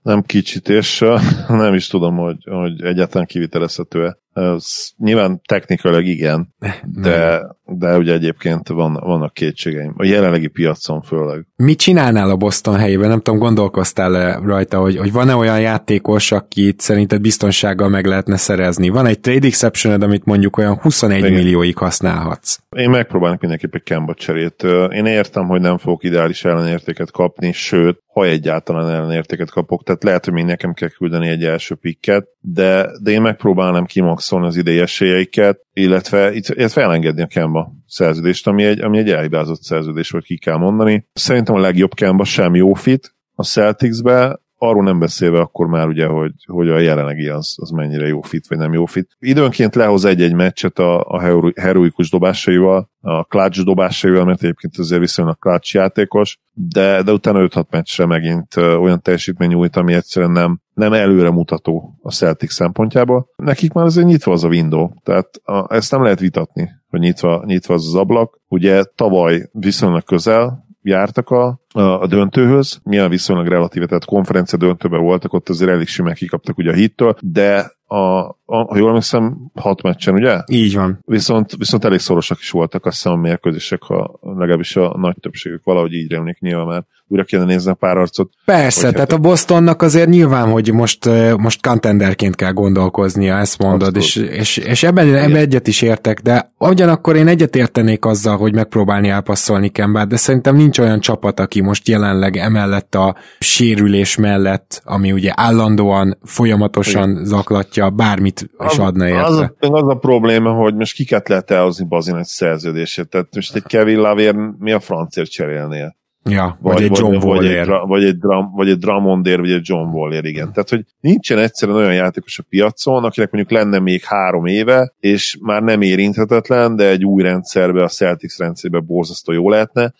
Nem kicsit, és nem is tudom, hogy, hogy egyáltalán kivitelezhető-e. Ez nyilván technikailag igen, de, de ugye egyébként van, vannak kétségeim. A jelenlegi piacon főleg. Mit csinálnál a Boston helyében? Nem tudom, gondolkoztál-e rajta, hogy, hogy van-e olyan játékos, akit szerinted biztonsággal meg lehetne szerezni? Van egy trade exception amit mondjuk olyan 21 igen. millióig használhatsz. Én megpróbálok mindenképp egy Kemba cserét. Én értem, hogy nem fogok ideális ellenértéket kapni, sőt, ha egyáltalán ellenértéket kapok, tehát lehet, hogy még nekem kell küldeni egy első pikket, de, de én megpróbálnám kimaxolni az idei esélyeiket, illetve, illetve elengedni a Kemba szerződést, ami egy, ami egy elhibázott szerződés, hogy ki kell mondani. Szerintem a legjobb Kemba sem jó fit a Celticsbe, arról nem beszélve akkor már ugye, hogy, hogy a jelenlegi az, az mennyire jó fit, vagy nem jó fit. Időnként lehoz egy-egy meccset a, a heroikus dobásaival, a clutch dobásaival, mert egyébként azért viszonylag clutch játékos, de, de utána 5-6 meccsre megint olyan teljesítmény nyújt, ami egyszerűen nem, nem előre mutató a Celtic szempontjából. Nekik már azért nyitva az a window, tehát a, ezt nem lehet vitatni, hogy nyitva, nyitva az az ablak. Ugye tavaly viszonylag közel jártak a, a döntőhöz, milyen viszonylag relatíve, tehát konferencia döntőben voltak, ott azért elég simán kikaptak ugye a hittől, de a, a, ha jól emlékszem, hat meccsen, ugye? Így van. Viszont, viszont elég szorosak is voltak, azt hiszem a mérkőzések, ha legalábbis a nagy többségük valahogy így remlik nyilván már újra kéne nézni a pár arcot. Persze, tehát a Bostonnak azért nyilván, hogy most, most contenderként kell gondolkoznia, ezt mondod, és, és, és ebben, ebben egyet is értek, de ugyanakkor én egyet értenék azzal, hogy megpróbálni elpasszolni Kembát, de szerintem nincs olyan csapat, aki most jelenleg emellett a sérülés mellett, ami ugye állandóan, folyamatosan Igen. zaklatja, bármit is adna érte. Az a, az a probléma, hogy most kiket lehet elhozni bazin egy szerződését, tehát most egy Kevin Lavier mi a francért cserélnél? Ja, vagy, vagy egy John vagy, Waller. Vagy egy, vagy, egy Dram, vagy egy vagy egy John Waller, igen. Tehát, hogy nincsen egyszerűen olyan játékos a piacon, akinek mondjuk lenne még három éve, és már nem érinthetetlen, de egy új rendszerbe, a Celtics rendszerbe borzasztó jó lehetne,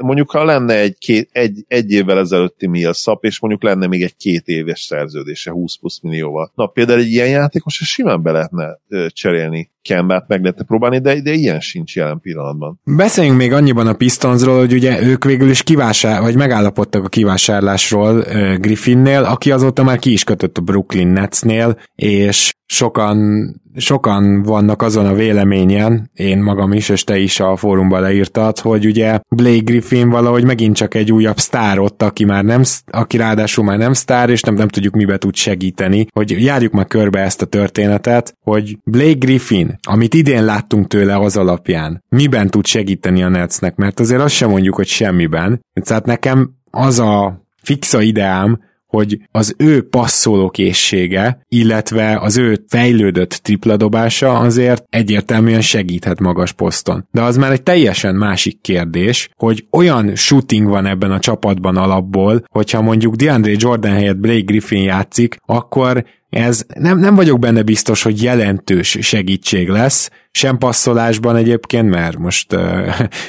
mondjuk ha lenne egy, két, egy, egy évvel ezelőtti Millsap, és mondjuk lenne még egy két éves szerződése 20 plusz millióval. Na például egy ilyen játékos simán be lehetne cserélni Kembát meg lehetne próbálni, de, de ilyen sincs jelen pillanatban. Beszéljünk még annyiban a Pistonsról, hogy ugye ők végül is kivásár, vagy megállapodtak a kivásárlásról Griffinnél, aki azóta már ki is kötött a Brooklyn Netsnél, és sokan, sokan vannak azon a véleményen, én magam is, és te is a fórumban leírtad, hogy ugye Blake Griffin valahogy megint csak egy újabb sztár ott, aki már nem, aki ráadásul már nem sztár, és nem, nem tudjuk mibe tud segíteni, hogy járjuk meg körbe ezt a történetet, hogy Blake Griffin, amit idén láttunk tőle az alapján, miben tud segíteni a Netsnek, mert azért azt sem mondjuk, hogy semmiben. Tehát nekem az a fixa ideám, hogy az ő passzoló készsége, illetve az ő fejlődött tripladobása azért egyértelműen segíthet magas poszton. De az már egy teljesen másik kérdés, hogy olyan shooting van ebben a csapatban alapból, hogyha mondjuk DeAndre Jordan helyett Blake Griffin játszik, akkor ez nem, nem vagyok benne biztos, hogy jelentős segítség lesz, sem passzolásban egyébként, mert most uh,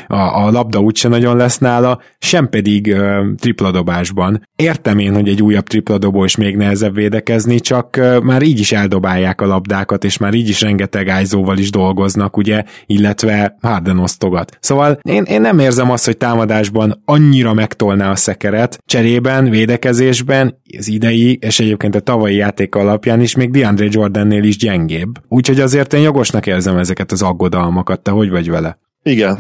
a, a labda úgyse nagyon lesz nála, sem pedig uh, tripladobásban. Értem én, hogy egy újabb tripladobó is még nehezebb védekezni, csak uh, már így is eldobálják a labdákat, és már így is rengeteg ájzóval is dolgoznak, ugye, illetve Harden osztogat. Szóval én, én nem érzem azt, hogy támadásban annyira megtolná a szekeret, cserében, védekezésben, az idei, és egyébként a tavalyi játék alapján is még DeAndre Jordannél is gyengébb. Úgyhogy azért én jogosnak érzem ezeket az aggodalmakat. Te hogy vagy vele? Igen,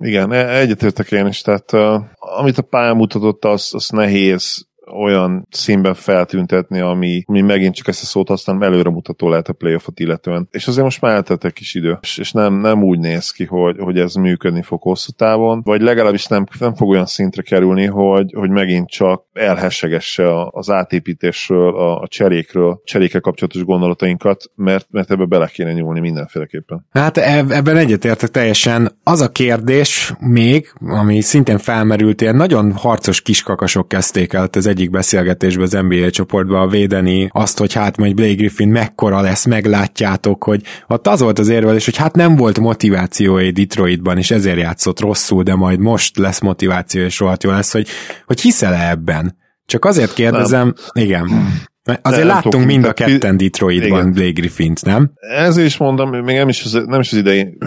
igen, e- egyetértek én is, tehát uh, amit a pályán mutatott, az, az nehéz olyan színben feltüntetni, ami, ami megint csak ezt a szót használom, előremutató lehet a playoffot illetően. És azért most már eltelt egy kis idő, és, nem, nem úgy néz ki, hogy, hogy ez működni fog hosszú távon, vagy legalábbis nem, nem fog olyan szintre kerülni, hogy, hogy megint csak elhessegesse az átépítésről, a, a cserékről, cserékkel kapcsolatos gondolatainkat, mert, mert ebbe bele kéne nyúlni mindenféleképpen. Hát ebben egyetértek teljesen. Az a kérdés még, ami szintén felmerült, ilyen nagyon harcos kiskakasok kezdték el az egy egyik beszélgetésben az NBA csoportban védeni azt, hogy hát majd Blake Griffin mekkora lesz, meglátjátok, hogy ott az volt az érvelés, hogy hát nem volt motivációja Detroitban, és ezért játszott rosszul, de majd most lesz motiváció, és rohadt jó lesz, hogy, hogy hiszel-e ebben? Csak azért kérdezem, nem. igen. Azért nem láttunk mind a ketten Detroitban igen. Blake Griffint, nem? Ez is mondom, még nem is az, nem is az idei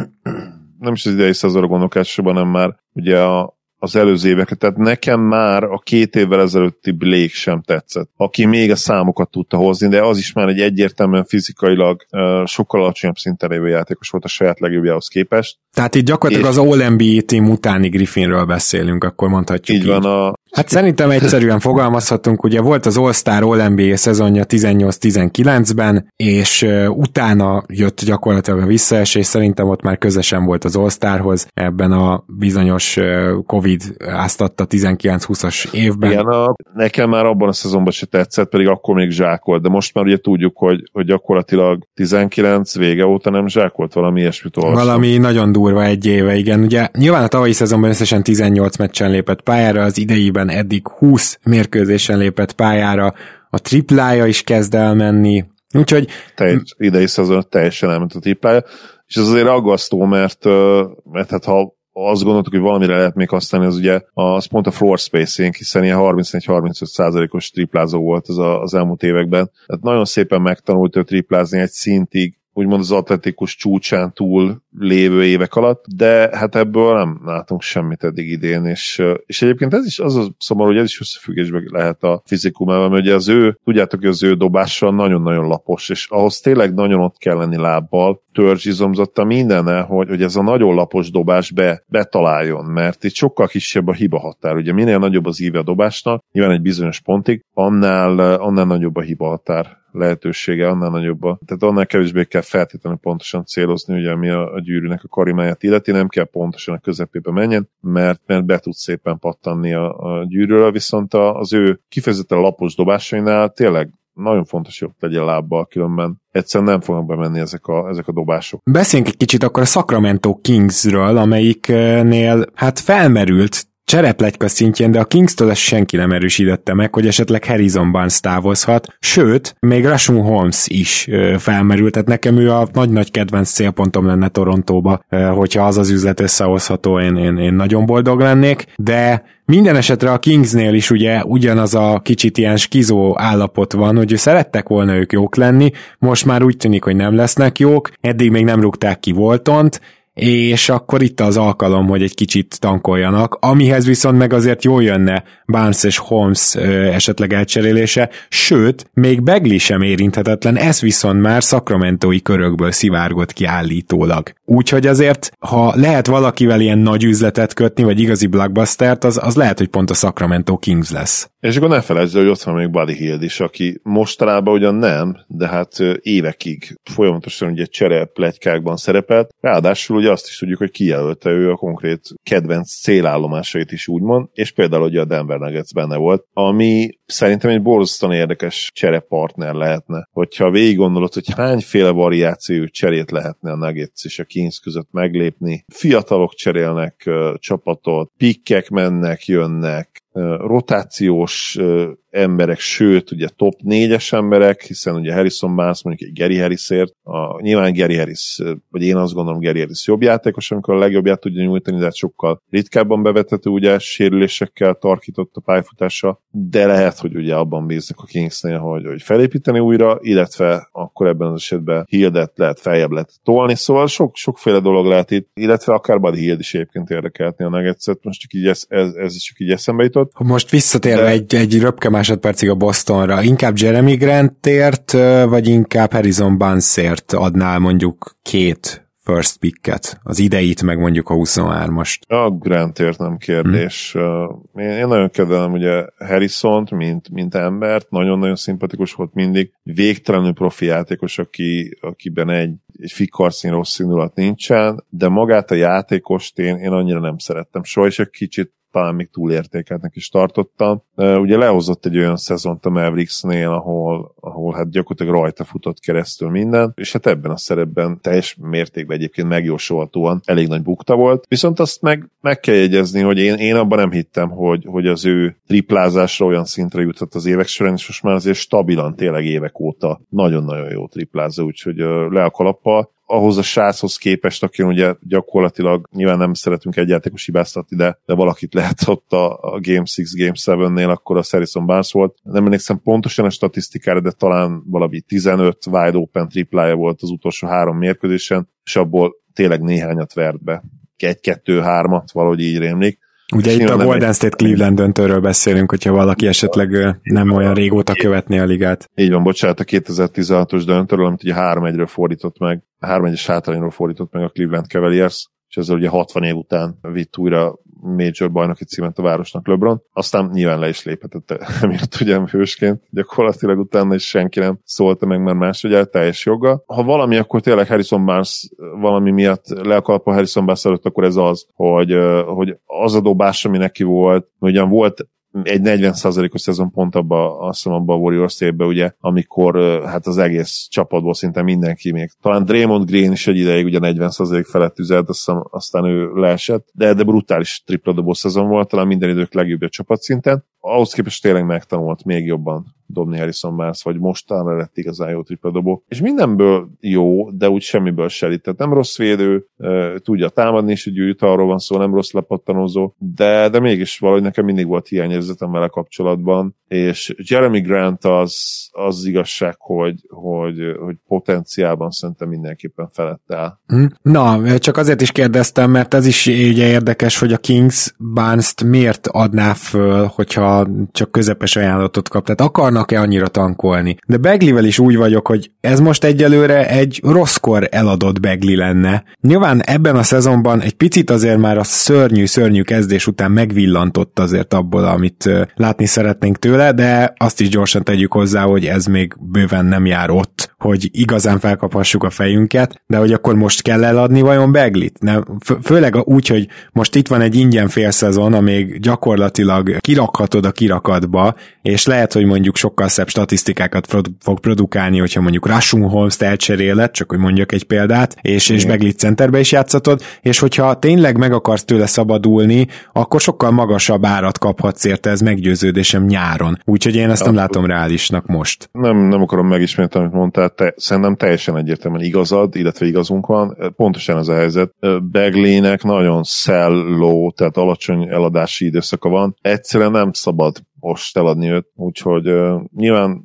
nem is az idei szezonra gondolok elsősorban, nem már ugye a, az előző éveket. Tehát nekem már a két évvel ezelőtti Blake sem tetszett, aki még a számokat tudta hozni, de az is már egy egyértelműen fizikailag uh, sokkal alacsonyabb szinten lévő játékos volt a saját legjobbjához képest. Tehát itt gyakorlatilag és... az All-NBA team utáni Griffinről beszélünk, akkor mondhatjuk így. így. van, a, Hát szerintem egyszerűen fogalmazhatunk, ugye volt az All-Star All-NBA szezonja 18-19-ben, és utána jött gyakorlatilag a visszaesés, szerintem ott már közösen volt az All-Starhoz, ebben a bizonyos Covid áztatta 19-20-as évben. Igen, a, nekem már abban a szezonban se tetszett, pedig akkor még zsákolt, de most már ugye tudjuk, hogy, hogy gyakorlatilag 19 vége óta nem zsákolt, valami ilyesmit olvastam. Valami nagyon durva egy éve, igen. Ugye nyilván a tavalyi szezonban összesen 18 meccsen lépett pályára, az idejében mérkőzésben, eddig 20 mérkőzésen lépett pályára, a triplája is kezd elmenni, úgyhogy... Teljes, idei szezon teljesen elment a triplája, és ez azért aggasztó, mert, mert hát ha azt gondoltuk, hogy valamire lehet még használni, az ugye az pont a floor spacing, hiszen ilyen 31-35 százalékos triplázó volt az, a, az elmúlt években. Tehát nagyon szépen megtanult ő triplázni egy szintig, úgymond az atletikus csúcsán túl lévő évek alatt, de hát ebből nem látunk semmit eddig idén, és, és egyébként ez is az a szomorú, hogy ez is összefüggésben lehet a fizikumával, mert ugye az ő, tudjátok, hogy az ő dobása nagyon-nagyon lapos, és ahhoz tényleg nagyon ott kell lenni lábbal, törzsizomzatta mindenne, hogy, hogy ez a nagyon lapos dobás be, betaláljon, mert itt sokkal kisebb a hiba határ. Ugye minél nagyobb az íve a dobásnak, nyilván egy bizonyos pontig, annál, annál nagyobb a hiba határ lehetősége, annál nagyobb a, tehát annál kevésbé kell feltétlenül pontosan célozni, ugye ami a, a gyűrűnek a karimáját illeti, nem kell pontosan a közepébe menjen, mert, mert be tud szépen pattanni a, a gyűrűről, viszont az ő kifejezetten lapos dobásainál tényleg nagyon fontos, hogy ott legyen lábbal, különben egyszerűen nem fognak bemenni ezek a, ezek a dobások. Beszéljünk egy kicsit akkor a Sacramento Kingsről, amelyiknél hát felmerült csereplegyka szintjén, de a Kings-től ezt senki nem erősítette meg, hogy esetleg Harrison Barnes távozhat, sőt, még Rashun Holmes is felmerült, tehát nekem ő a nagy-nagy kedvenc célpontom lenne Torontóba, hogyha az az üzlet összehozható, én, én, én nagyon boldog lennék, de minden esetre a Kingsnél is ugye ugyanaz a kicsit ilyen skizó állapot van, hogy szerettek volna ők jók lenni, most már úgy tűnik, hogy nem lesznek jók, eddig még nem rúgták ki Voltont, és akkor itt az alkalom, hogy egy kicsit tankoljanak, amihez viszont meg azért jól jönne Barnes és Holmes esetleg elcserélése, sőt, még Begli sem érinthetetlen, ez viszont már szakramentói körökből szivárgott ki állítólag. Úgyhogy azért, ha lehet valakivel ilyen nagy üzletet kötni, vagy igazi blockbustert, az, az lehet, hogy pont a Sacramento Kings lesz. És akkor ne felejtsd, hogy ott van még Buddy Hield is, aki mostanában ugyan nem, de hát évekig folyamatosan ugye csere plegykákban szerepelt, ráadásul ugye azt is tudjuk, hogy kijelölte ő a konkrét kedvenc célállomásait is úgymond, és például ugye a Denver Nuggets benne volt, ami szerintem egy borzasztóan érdekes cserepartner lehetne. Hogyha végig gondolod, hogy hányféle variációjú cserét lehetne a Nuggets és a Kings között meglépni, fiatalok cserélnek uh, csapatot, pikkek mennek, jönnek, rotációs emberek, sőt, ugye top négyes emberek, hiszen ugye Harrison Barnes mondjuk egy Gary Harrisért, a, nyilván Gary Harris, vagy én azt gondolom Gary Harris jobb játékos, amikor a legjobbját tudja nyújtani, de hát sokkal ritkábban bevethető, ugye sérülésekkel tarkított a pályafutása, de lehet, hogy ugye abban bíznak a Kingsnél, hogy, hogy felépíteni újra, illetve akkor ebben az esetben Hildet lehet feljebb lehet tolni, szóval sok, sokféle dolog lehet itt, illetve akár Buddy Hield is egyébként érdekeltni a Nuggets-et, most csak így ez, ez, ez is csak így eszembe jutott. Most visszatérve de... egy, egy röpke másodpercig a Bostonra, inkább Jeremy Grantért, vagy inkább Harrison Barnesért adnál mondjuk két first picket, az ideit, meg mondjuk a 23-ast. A Grantért nem kérdés. Hmm. Én, én nagyon kedvelem ugye harrison mint, mint embert, nagyon-nagyon szimpatikus volt mindig, végtelenül profi játékos, aki, akiben egy, egy fikarszín rossz indulat nincsen, de magát a játékost én, én annyira nem szerettem. Soha is egy kicsit talán még túlértékeltnek is tartottam. Ugye lehozott egy olyan szezont a Mavericksnél, ahol, ahol hát gyakorlatilag rajta futott keresztül minden, és hát ebben a szerepben teljes mértékben egyébként megjósolhatóan elég nagy bukta volt. Viszont azt meg, meg kell jegyezni, hogy én, én abban nem hittem, hogy, hogy az ő triplázásra olyan szintre jutott az évek során, és most már azért stabilan tényleg évek óta nagyon-nagyon jó triplázza, úgyhogy le a kalappal ahhoz a sráchoz képest, aki ugye gyakorlatilag nyilván nem szeretünk egy játékos hibáztatni, de, de valakit lehet ott a, a Game 6, Game 7-nél, akkor a Harrison Barnes volt. Nem emlékszem pontosan a statisztikára, de talán valami 15 wide open triplája volt az utolsó három mérkőzésen, és abból tényleg néhányat vert be. Egy-kettő-hármat, valahogy így rémlik Ugye itt a Golden State Cleveland döntőről beszélünk, hogyha valaki esetleg nem olyan régóta követné a ligát. Így van, bocsánat, a 2016-os döntőről, amit ugye 3-1-ről fordított meg, 3-1-es hátrányról fordított meg a Cleveland Cavaliers, és ezzel ugye 60 év után vitt újra major bajnoki címet a városnak LeBron. Aztán nyilván le is léphetett emiatt ugye hősként, gyakorlatilag utána is senki nem szólta meg már máshogy teljes joga. Ha valami, akkor tényleg Harrison Barnes valami miatt le a Harrison Barnes előtt, akkor ez az, hogy, hogy az a dobás, ami neki volt, ugyan volt egy 40%-os szezon pont abba, azt hiszem abba a Warriors évben, ugye, amikor hát az egész csapatból szinte mindenki még. Talán Draymond Green is egy ideig ugye 40% felett üzelt, aztán, aztán ő leesett, de, de brutális tripla szezon volt, talán minden idők legjobbja csapatszinten ahhoz képest tényleg megtanult még jobban dobni Harrison Barnes, vagy mostanra lett igazán jó tripla És mindenből jó, de úgy semmiből se Tehát nem rossz védő, tudja támadni is, hogy arról van szó, nem rossz lepattanózó, de, de mégis valahogy nekem mindig volt hiányérzetem vele kapcsolatban, és Jeremy Grant az, az igazság, hogy, hogy, hogy potenciálban szerintem mindenképpen felett áll. Hm? Na, csak azért is kérdeztem, mert ez is ugye érdekes, hogy a Kings Barnes-t miért adná föl, hogyha csak közepes ajánlatot kap. Tehát akarnak-e annyira tankolni? De Beglivel is úgy vagyok, hogy ez most egyelőre egy rosszkor eladott Begli lenne. Nyilván ebben a szezonban egy picit azért már a szörnyű-szörnyű kezdés után megvillantott azért abból, amit látni szeretnénk tőle, de azt is gyorsan tegyük hozzá, hogy ez még bőven nem jár ott, hogy igazán felkaphassuk a fejünket, de hogy akkor most kell eladni vajon Beglit? Nem, főleg úgy, hogy most itt van egy ingyen félszezon, amíg gyakorlatilag kirakhatod a kirakatba, és lehet, hogy mondjuk sokkal szebb statisztikákat fog produkálni, hogyha mondjuk Rashun Holmes-t elcseréled, csak hogy mondjak egy példát, és, és Beglit centerbe is játszatod, és hogyha tényleg meg akarsz tőle szabadulni, akkor sokkal magasabb árat kaphatsz érte, ez meggyőződésem nyáron. Úgyhogy én ezt nem látom reálisnak most. Nem, nem akarom megismételni, amit mondtál, te, szerintem teljesen egyértelműen igazad, illetve igazunk van. Pontosan ez a helyzet. Beglének nagyon szelló, tehát alacsony eladási időszaka van. Egyszerűen nem szabad most eladni őt, úgyhogy uh, nyilván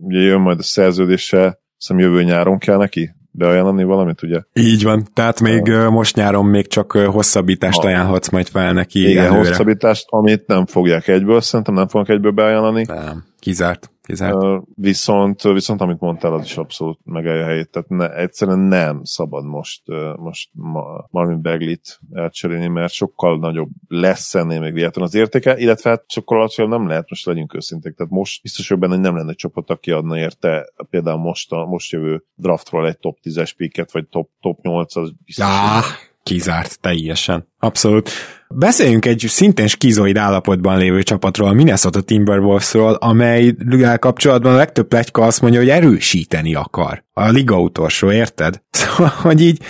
ugye jön majd a szerződése, hiszem jövő nyáron kell neki, beajánlani valamit, ugye? Így van, tehát még uh, most nyáron még csak hosszabbítást ha. ajánlhatsz majd fel neki Igen, előre. hosszabbítást, amit nem fogják egyből, szerintem nem fognak egyből beajánlani. Nem, kizárt. Viszont, viszont amit mondtál, az is abszolút megállja a helyét. Tehát ne, egyszerűen nem szabad most, most ma, Marvin Beglit elcserélni, mert sokkal nagyobb lesz ennél még véletlenül az értéke, illetve hát sokkal alacsonyabb nem lehet, most legyünk őszinték. Tehát most biztos, hogy benne nem lenne csapat, aki adna érte például most, a, most jövő draftról egy top 10-es picket, vagy top, top 8 az biztos. Ja, kizárt teljesen. Abszolút. Beszéljünk egy szintén skizoid állapotban lévő csapatról, a Minnesota Timberwolvesról, amely kapcsolatban a legtöbb plegyka azt mondja, hogy erősíteni akar. A liga utolsó, érted? Szóval, hogy így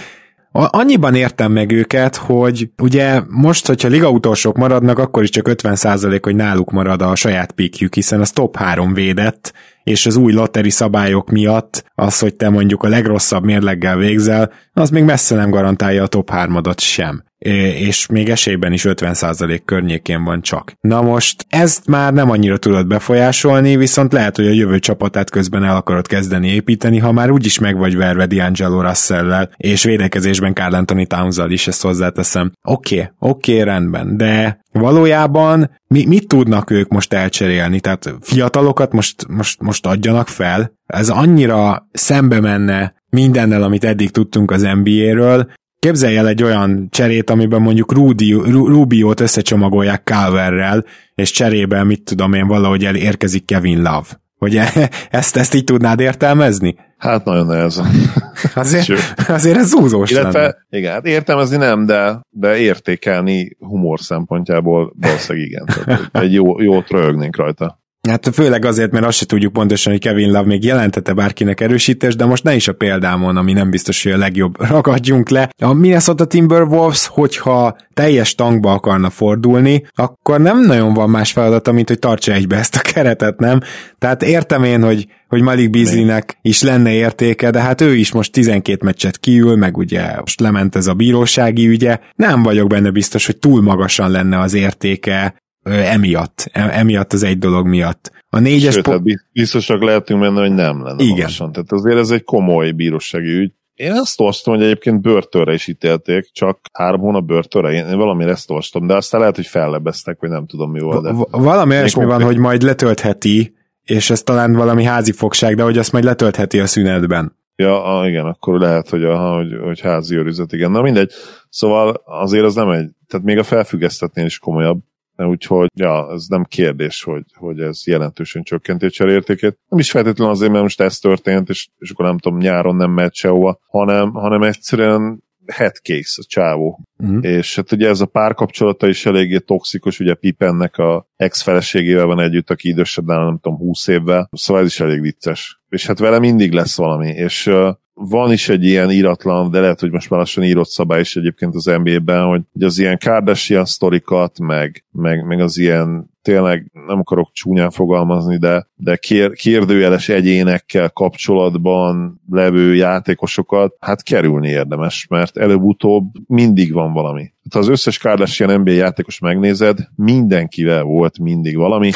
Annyiban értem meg őket, hogy ugye most, hogyha liga utolsók maradnak, akkor is csak 50% hogy náluk marad a saját pikjük, hiszen az top 3 védett, és az új lotteri szabályok miatt az, hogy te mondjuk a legrosszabb mérleggel végzel, az még messze nem garantálja a top 3 sem és még esélyben is 50% környékén van csak. Na most ezt már nem annyira tudod befolyásolni, viszont lehet, hogy a jövő csapatát közben el akarod kezdeni építeni, ha már úgyis meg vagy verve D'Angelo russell és védekezésben Carl Anthony towns is ezt hozzáteszem. Oké, okay, oké, okay, rendben, de valójában mi, mit tudnak ők most elcserélni? Tehát fiatalokat most, most, most adjanak fel? Ez annyira szembe menne mindennel, amit eddig tudtunk az NBA-ről, Képzelj el egy olyan cserét, amiben mondjuk Rudy, Rubiót összecsomagolják Calverrel, és cserében, mit tudom én, valahogy elérkezik Kevin Love. Hogy e- ezt, ezt így tudnád értelmezni? Hát nagyon nehezen. Azért, azért ez zúzós Illetve, lenne. Igen, hát értelmezni nem, de, de értékelni humor szempontjából valószínűleg igen. Tehát egy jó, jót röhögnénk rajta. Hát főleg azért, mert azt se tudjuk pontosan, hogy Kevin Love még jelentette bárkinek erősítés, de most ne is a példámon, ami nem biztos, hogy a legjobb ragadjunk le. A Minnesota Timberwolves, hogyha teljes tankba akarna fordulni, akkor nem nagyon van más feladata, mint hogy tartsa egybe ezt a keretet, nem? Tehát értem én, hogy, hogy Malik Beasleynek is lenne értéke, de hát ő is most 12 meccset kiül, meg ugye most lement ez a bírósági ügye. Nem vagyok benne biztos, hogy túl magasan lenne az értéke emiatt, e, emiatt az egy dolog miatt. A négyes Sőt, po- hát biztosak lehetünk benne, hogy nem lenne Igen. Magasan. Tehát azért ez egy komoly bírósági ügy. Én azt olvastam, hogy egyébként börtönre is ítélték, csak három hónap börtönre, én valami ezt olvastam, de aztán lehet, hogy fellebeztek, vagy nem tudom mi volt. De valami olyasmi van, hogy majd letöltheti, és ez talán valami házi fogság, de hogy azt majd letöltheti a szünetben. Ja, a, igen, akkor lehet, hogy, aha, hogy, hogy házi őrizet, igen. Na mindegy. Szóval azért az nem egy, tehát még a felfüggesztetnél is komolyabb. Úgyhogy, ja, ez nem kérdés, hogy, hogy ez jelentősen csökkenti a cserértékét. Nem is feltétlenül azért, mert most ez történt, és, és akkor nem tudom, nyáron nem mehet sehova, hanem, hanem egyszerűen headcase a csávó. Uh-huh. És hát ugye ez a párkapcsolata is eléggé toxikus, ugye Pipennek a ex-feleségével van együtt, aki idősebb nem tudom, 20 évvel, szóval ez is elég vicces. És hát vele mindig lesz valami, és uh, van is egy ilyen íratlan, de lehet, hogy most már lassan írott szabály is egyébként az NBA-ben, hogy az ilyen Kardashian sztorikat, meg, meg, meg az ilyen tényleg nem akarok csúnyán fogalmazni, de, de kér, kérdőjeles egyénekkel kapcsolatban levő játékosokat, hát kerülni érdemes, mert előbb-utóbb mindig van valami. Ha az összes Kardashian NBA játékos megnézed, mindenkivel volt mindig valami.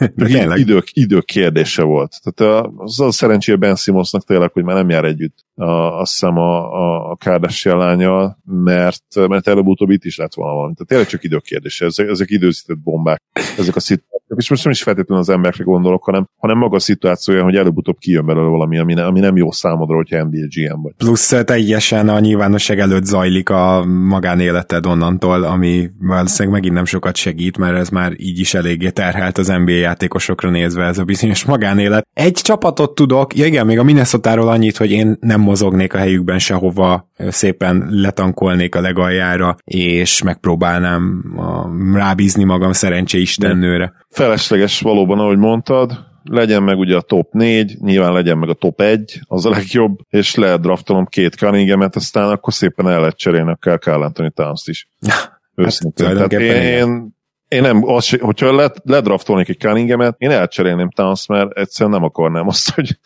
idők, idők kérdése volt. Tehát az a szerencsére Ben Simonsnak tényleg, hogy már nem jár együtt a, azt hiszem a, a, a Kardashian lánya, mert, mert előbb-utóbb itt is lett volna valami. Tehát tényleg csak idők kérdése. Ezek, ezek időzített bombák ezek a szituációk. És most nem is feltétlenül az emberekre gondolok, hanem, hanem maga a szituációja, hogy előbb-utóbb kijön belőle valami, ami, ne, ami nem jó számodra, hogyha NBA GM vagy. Plusz teljesen a nyilvánosság előtt zajlik a magánéleted onnantól, ami valószínűleg megint nem sokat segít, mert ez már így is eléggé terhelt az NBA játékosokra nézve ez a bizonyos magánélet. Egy csapatot tudok, ja igen, még a minnesota annyit, hogy én nem mozognék a helyükben sehova, szépen letankolnék a legaljára, és megpróbálnám a, rábízni magam szerencsé istennőre. Felesleges valóban, ahogy mondtad, legyen meg ugye a top 4, nyilván legyen meg a top 1, az a legjobb, és lehet draftolom két Cunningham-et, aztán akkor szépen el lehet cserélni akár Carl Anthony Towns-t is. Őszintén. Hát, Tehát én, én, én nem, az, hogyha led, ledraftolnék egy Cunningham-et, én elcserélném Towns, mert egyszerűen nem akarnám azt, hogy,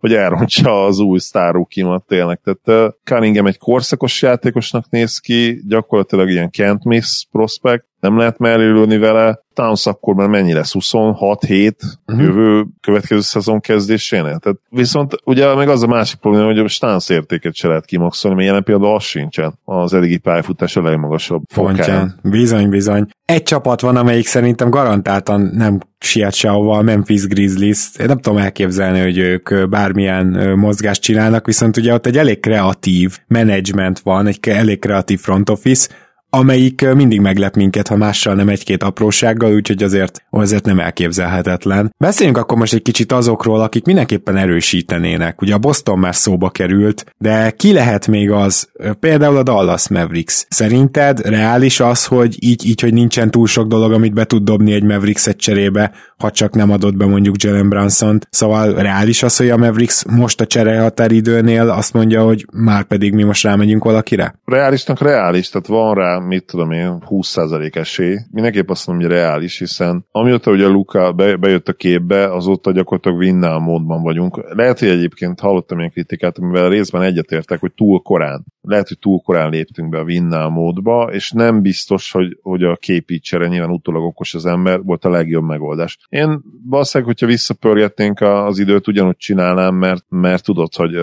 hogy elrontsa az új sztárúkimat tényleg. Tehát Cunningham egy korszakos játékosnak néz ki, gyakorlatilag ilyen can't miss prospect, nem lehet mellélőni vele. Towns akkor már mennyi lesz? 26-7 uh-huh. jövő következő szezon kezdésénél? Tehát viszont ugye meg az a másik probléma, hogy a Towns értéket se lehet kimaxolni, mert jelen például az sincsen az eddigi pályafutás a legmagasabb fontján. Bizony, bizony. Egy csapat van, amelyik szerintem garantáltan nem siet sehova, a Memphis Grizzlies. Én nem tudom elképzelni, hogy ők bármilyen mozgást csinálnak, viszont ugye ott egy elég kreatív management van, egy elég kreatív front office, amelyik mindig meglep minket, ha mással nem egy-két aprósággal, úgyhogy azért, azért nem elképzelhetetlen. Beszéljünk akkor most egy kicsit azokról, akik mindenképpen erősítenének. Ugye a Boston már szóba került, de ki lehet még az, például a Dallas Mavericks. Szerinted reális az, hogy így, így hogy nincsen túl sok dolog, amit be tud dobni egy Mavericks egy cserébe, ha csak nem adott be mondjuk Jalen brunson -t. Szóval reális az, hogy a Mavericks most a csere határidőnél azt mondja, hogy már pedig mi most rámegyünk valakire? Reálisnak reális, tehát van rá mit tudom én, 20% esély. Mindenképp azt mondom, hogy reális, hiszen amióta ugye Luka be, bejött a képbe, azóta gyakorlatilag winnál módban vagyunk. Lehet, hogy egyébként hallottam ilyen kritikát, amivel részben egyetértek, hogy túl korán. Lehet, hogy túl korán léptünk be a winnál módba, és nem biztos, hogy, hogy a képítsere nyilván utólag okos az ember volt a legjobb megoldás. Én valószínűleg, hogyha visszapörgetnénk az időt, ugyanúgy csinálnám, mert, mert tudod, hogy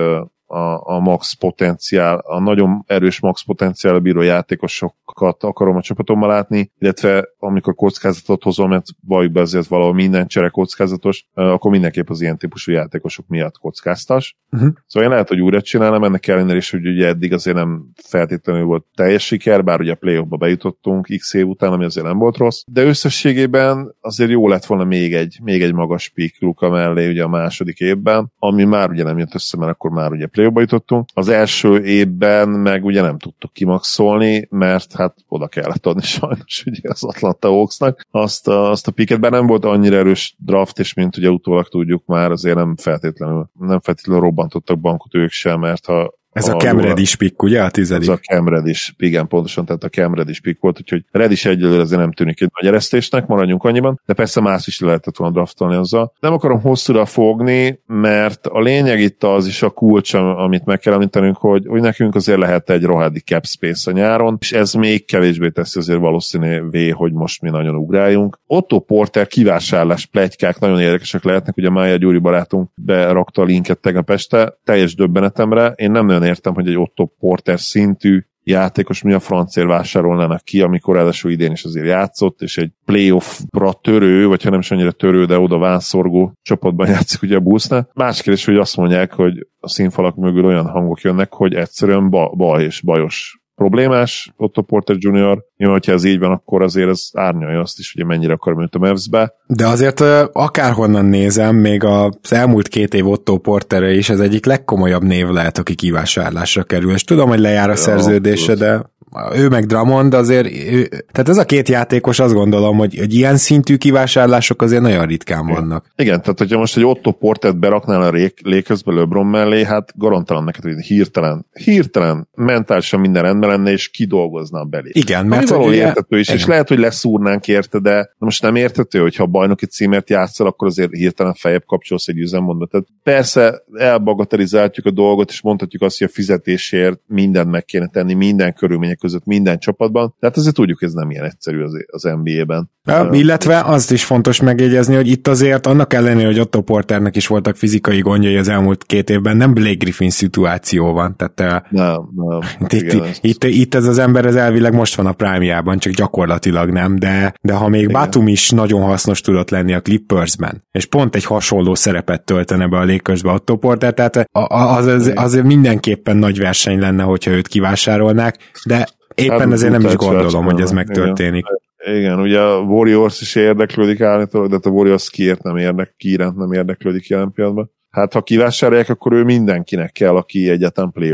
a, a max potenciál, a nagyon erős max potenciál bíró játékosokat akarom a csapatommal látni, illetve amikor kockázatot hozom, mert valljuk be azért valahol minden csere kockázatos, akkor mindenképp az ilyen típusú játékosok miatt kockáztas. Uh-huh. Szóval én lehet, hogy újra csinálom, ennek ellenére is, hogy ugye eddig azért nem feltétlenül volt teljes siker, bár ugye a play ba bejutottunk x év után, ami azért nem volt rossz, de összességében azért jó lett volna még egy, még egy magas pik Luka mellé ugye a második évben, ami már ugye nem jött össze, mert akkor már ugye play jutottunk. Az első évben meg ugye nem tudtuk kimaxolni, mert hát oda kellett adni sajnos ugye az Atlanta Hawksnak. Azt a, azt a piket, nem volt annyira erős draft, és mint ugye utólag tudjuk már, azért nem feltétlenül, nem feltétlenül robbantottak bankot ők sem, mert ha ez a, a Cam Reddish pick, ugye? A tizedik. Ez a Cam Reddish, igen, pontosan, tehát a Cam Reddish pick volt, úgyhogy Reddish egyelőre azért nem tűnik egy nagy eresztésnek, maradjunk annyiban, de persze más is lehetett volna draftolni azzal. Nem akarom hosszúra fogni, mert a lényeg itt az is a kulcs, amit meg kell említenünk, hogy, hogy nekünk azért lehet egy rohadi cap space a nyáron, és ez még kevésbé teszi azért valószínűvé, hogy most mi nagyon ugráljunk. Otto Porter kivásárlás plegykák nagyon érdekesek lehetnek, ugye Mája Gyuri barátunk berakta a linket tegnap este, teljes döbbenetemre, én nem nagyon nagyon értem, hogy egy Otto Porter szintű játékos mi a francér vásárolnának ki, amikor ráadásul idén is azért játszott, és egy playoffra törő, vagy ha nem is annyira törő, de oda vánszorgó csapatban játszik ugye a Busznál. Más kérdés, hogy azt mondják, hogy a színfalak mögül olyan hangok jönnek, hogy egyszerűen ba- baj és bajos problémás, Otto Porter Jr. Nyilván, hogyha ez így van, akkor azért ez árnyalja azt is, hogy mennyire akar őt a Mavs-be. De azért akárhonnan nézem, még az elmúlt két év Otto Porterre is az egyik legkomolyabb név lehet, aki kivásárlásra kerül. És tudom, hogy lejár a ja, szerződése, de ő meg Dramond azért, ő, tehát ez a két játékos azt gondolom, hogy, hogy ilyen szintű kivásárlások azért nagyon ritkán vannak. Igen, tehát hogyha most egy Otto Portet beraknál a Lakers-be LeBron mellé, hát garantalan neked, hogy hirtelen, hirtelen mentálisan minden rendben lenne, és kidolgozna a belét. Igen, mert való ugye, értető is, igen. és lehet, hogy leszúrnánk érte, de most nem értető, hogyha a bajnoki címert játszol, akkor azért hirtelen fejebb kapcsolsz egy üzemmondat. Tehát persze elbagatelizáljuk a dolgot, és mondhatjuk azt, hogy a fizetésért mindent meg kéne tenni, minden körülmények között minden csapatban, tehát azért tudjuk, ez nem ilyen egyszerű az, az NBA-ben. Ja, illetve azt is fontos megjegyezni, hogy itt azért annak ellenére, hogy Otto Porternek is voltak fizikai gondjai az elmúlt két évben, nem Blake Griffin szituáció van. Tehát, nem, nem. Itt, igen, itt, itt, itt, ez az ember ez elvileg most van a prime csak gyakorlatilag nem, de, de ha még igen. Batum is nagyon hasznos tudott lenni a Clippersben, és pont egy hasonló szerepet töltene be a Lakersbe Otto Porter, tehát az, az, az mindenképpen nagy verseny lenne, hogyha őt kivásárolnák, de Éppen hát, ezért nem is gondolom, hogy ez megtörténik. Igen. Igen, ugye a Warriors is érdeklődik állítólag, de hát a Warriors kiért nem érdek, kiíránt nem érdeklődik jelen pillanatban. Hát ha kivásárolják, akkor ő mindenkinek kell, aki egyetem play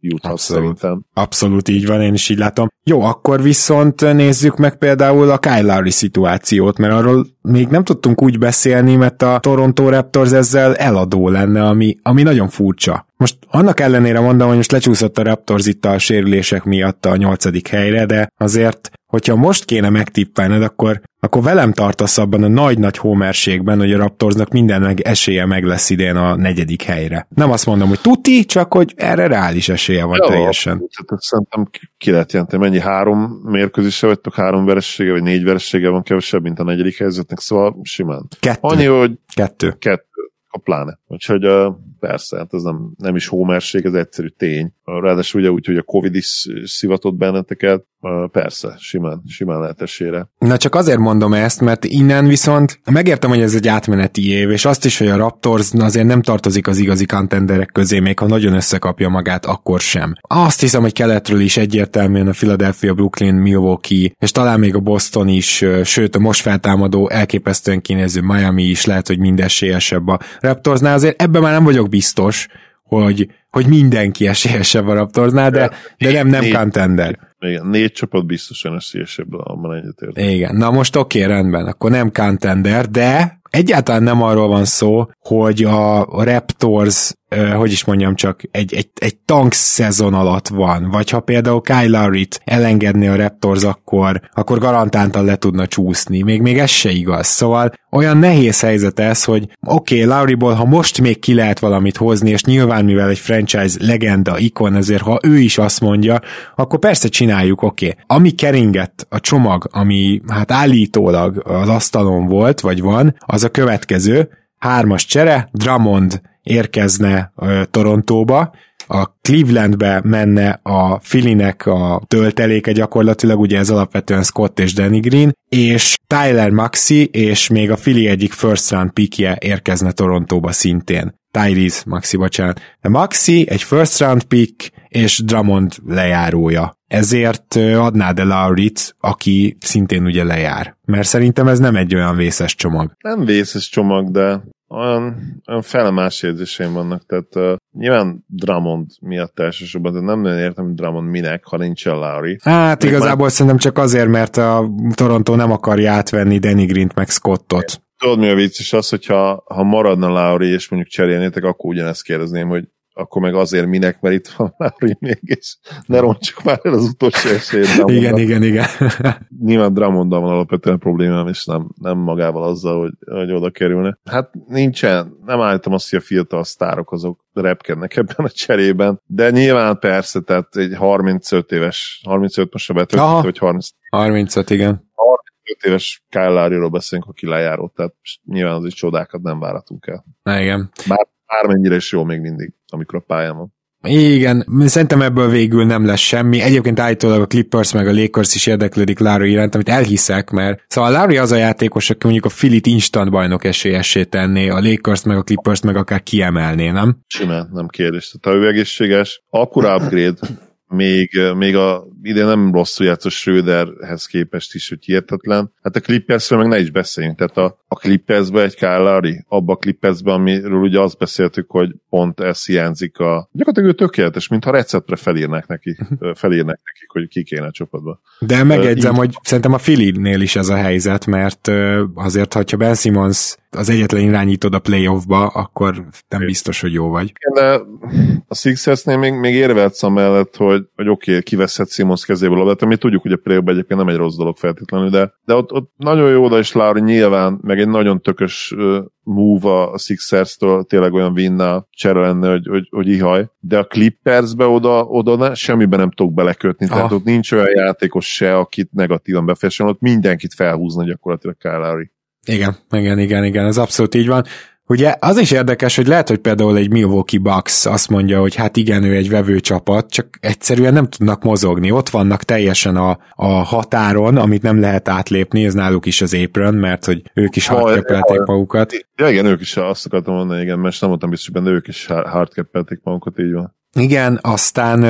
juthat Abszolút. szerintem. Abszolút így van, én is így látom. Jó, akkor viszont nézzük meg például a Kyle Lowry szituációt, mert arról még nem tudtunk úgy beszélni, mert a Toronto Raptors ezzel eladó lenne, ami, ami nagyon furcsa. Most annak ellenére mondom, hogy most lecsúszott a Raptors itt a sérülések miatt a nyolcadik helyre, de azért hogyha most kéne megtippelned, akkor, akkor velem tartasz abban a nagy-nagy homerségben, hogy a Raptorsnak minden meg esélye meg lesz idén a negyedik helyre. Nem azt mondom, hogy tuti, csak hogy erre reális esélye van Jó, teljesen. Tehát szerintem ki lehet jelenteni, mennyi három mérkőzése vagytok, három veressége, vagy négy veressége van kevesebb, mint a negyedik helyzetnek, szóval simán. Kettő. Annyi, hogy kettő. Kettő a pláne. Úgyhogy uh, persze, hát ez nem, nem is hómerség, ez egyszerű tény. Ráadásul ugye úgy, hogy a Covid is szivatott benneteket, Persze, simán, simán lehet esére. Na csak azért mondom ezt, mert innen viszont megértem, hogy ez egy átmeneti év, és azt is, hogy a Raptors azért nem tartozik az igazi contenderek közé, még ha nagyon összekapja magát, akkor sem. Azt hiszem, hogy keletről is egyértelműen a Philadelphia, Brooklyn, Milwaukee, és talán még a Boston is, sőt a most feltámadó, elképesztően kinéző Miami is lehet, hogy mind esélyesebb a Raptorsnál. Azért ebben már nem vagyok biztos, hogy, hogy mindenki esélyesebb a Raptorsnál, de, de nem, nem contender. Igen, négy csapat biztosan esélyesebb, abban egyetért. Igen, na most oké, okay, rendben, akkor nem contender, de egyáltalán nem arról van szó, hogy a Raptors hogy is mondjam csak, egy, egy, egy tank szezon alatt van, vagy ha például Kyle Lowry-t elengedni a Raptors, akkor, akkor garantáltan le tudna csúszni. Még, még ez se igaz. Szóval olyan nehéz helyzet ez, hogy oké, okay, Lowry-ból, ha most még ki lehet valamit hozni, és nyilván mivel egy franchise legenda, ikon, ezért ha ő is azt mondja, akkor persze csináljuk, oké. Okay. Ami keringett, a csomag, ami hát állítólag az asztalon volt, vagy van, az a következő, hármas csere, Drummond érkezne Torontóba, a Clevelandbe menne a Filinek a tölteléke gyakorlatilag, ugye ez alapvetően Scott és Danny Green, és Tyler Maxi és még a Fili egyik first round pickje érkezne Torontóba szintén. Tyrese Maxi, bocsánat. De Maxi egy first round pick és Drummond lejárója. Ezért adnád el Laurit, aki szintén ugye lejár. Mert szerintem ez nem egy olyan vészes csomag. Nem vészes csomag, de olyan, olyan felemás érzéseim vannak, tehát uh, nyilván Drummond miatt elsősorban, de nem nagyon értem, hogy Drummond minek, ha nincsen Lowry. Hát Még igazából már... szerintem csak azért, mert a Toronto nem akarja átvenni Danny Green-t meg Scottot. Tudod mi a vicc, az, hogyha ha maradna Lowry, és mondjuk cserélnétek, akkor ugyanezt kérdezném, hogy akkor meg azért minek, mert itt van már, mégis ne rontsuk már el az utolsó esélyt. igen, igen, igen. Nyilván Dramondal van alapvetően problémám, és nem, nem magával azzal, hogy, hogy oda kerülne. Hát nincsen, nem állítom azt, hogy a fiatal sztárok azok repkednek ebben a cserében, de nyilván persze, tehát egy 35 éves, 35 most a betöltött, vagy 30. 35, igen. 35 éves Kyle Lowry-ról beszélünk, aki lejáró, tehát nyilván az is csodákat nem váratunk el. Na igen. Bár bármennyire is jó még mindig, amikor a pályán van. Igen, szerintem ebből végül nem lesz semmi. Egyébként állítólag a Clippers meg a Lakers is érdeklődik Larry iránt, amit elhiszek, mert szóval Larry az a játékos, aki mondjuk a Filit instant bajnok esélyessé tenné, a Lakers meg a Clippers meg akár kiemelné, nem? Simán, nem kérdés. Tehát ha ő egészséges, akkor upgrade, még, még a ide nem rosszul játszott Schröderhez képest is, hogy hihetetlen. Hát a Clippersről meg ne is beszéljünk. Tehát a, a Clippersbe egy Lowry, abba a Clippersbe, amiről ugye azt beszéltük, hogy pont ez hiányzik a... Gyakorlatilag ő tökéletes, mintha receptre felírnak neki, felírnak nekik, hogy ki kéne a csapatba. De megjegyzem, uh, hogy szerintem a Philly-nél is ez a helyzet, mert azért, hogyha Ben Simmons az egyetlen irányítod a playoffba, akkor nem biztos, hogy jó vagy. De a Sixersnél még, még érvelsz mellett, hogy, hogy oké, okay, kiveszhet Simons kezéből a labdát, ami tudjuk, hogy a playoffban egyébként nem egy rossz dolog feltétlenül, de, de ott, ott nagyon jó oda is Lauri nyilván, meg egy nagyon tökös move a Sixers-től tényleg olyan vinna csere lenne, hogy, hogy, hogy ihaj. De a Clippersbe oda, oda ne, semmiben nem tudok belekötni. Ah. Tehát ott nincs olyan játékos se, akit negatívan befessen, ott mindenkit felhúzna gyakorlatilag Kyle Lowry. Igen, igen, igen, igen, ez abszolút így van. Ugye az is érdekes, hogy lehet, hogy például egy Milwaukee Bucks azt mondja, hogy hát igen, ő egy vevő csapat, csak egyszerűen nem tudnak mozogni. Ott vannak teljesen a, a határon, amit nem lehet átlépni, ez náluk is az apron, mert hogy ők is hardcapelték magukat. Ja igen, ők is azt akartam mondani, igen, mert nem voltam biztos, hogy ők is hardcapelték magukat, így van. Igen, aztán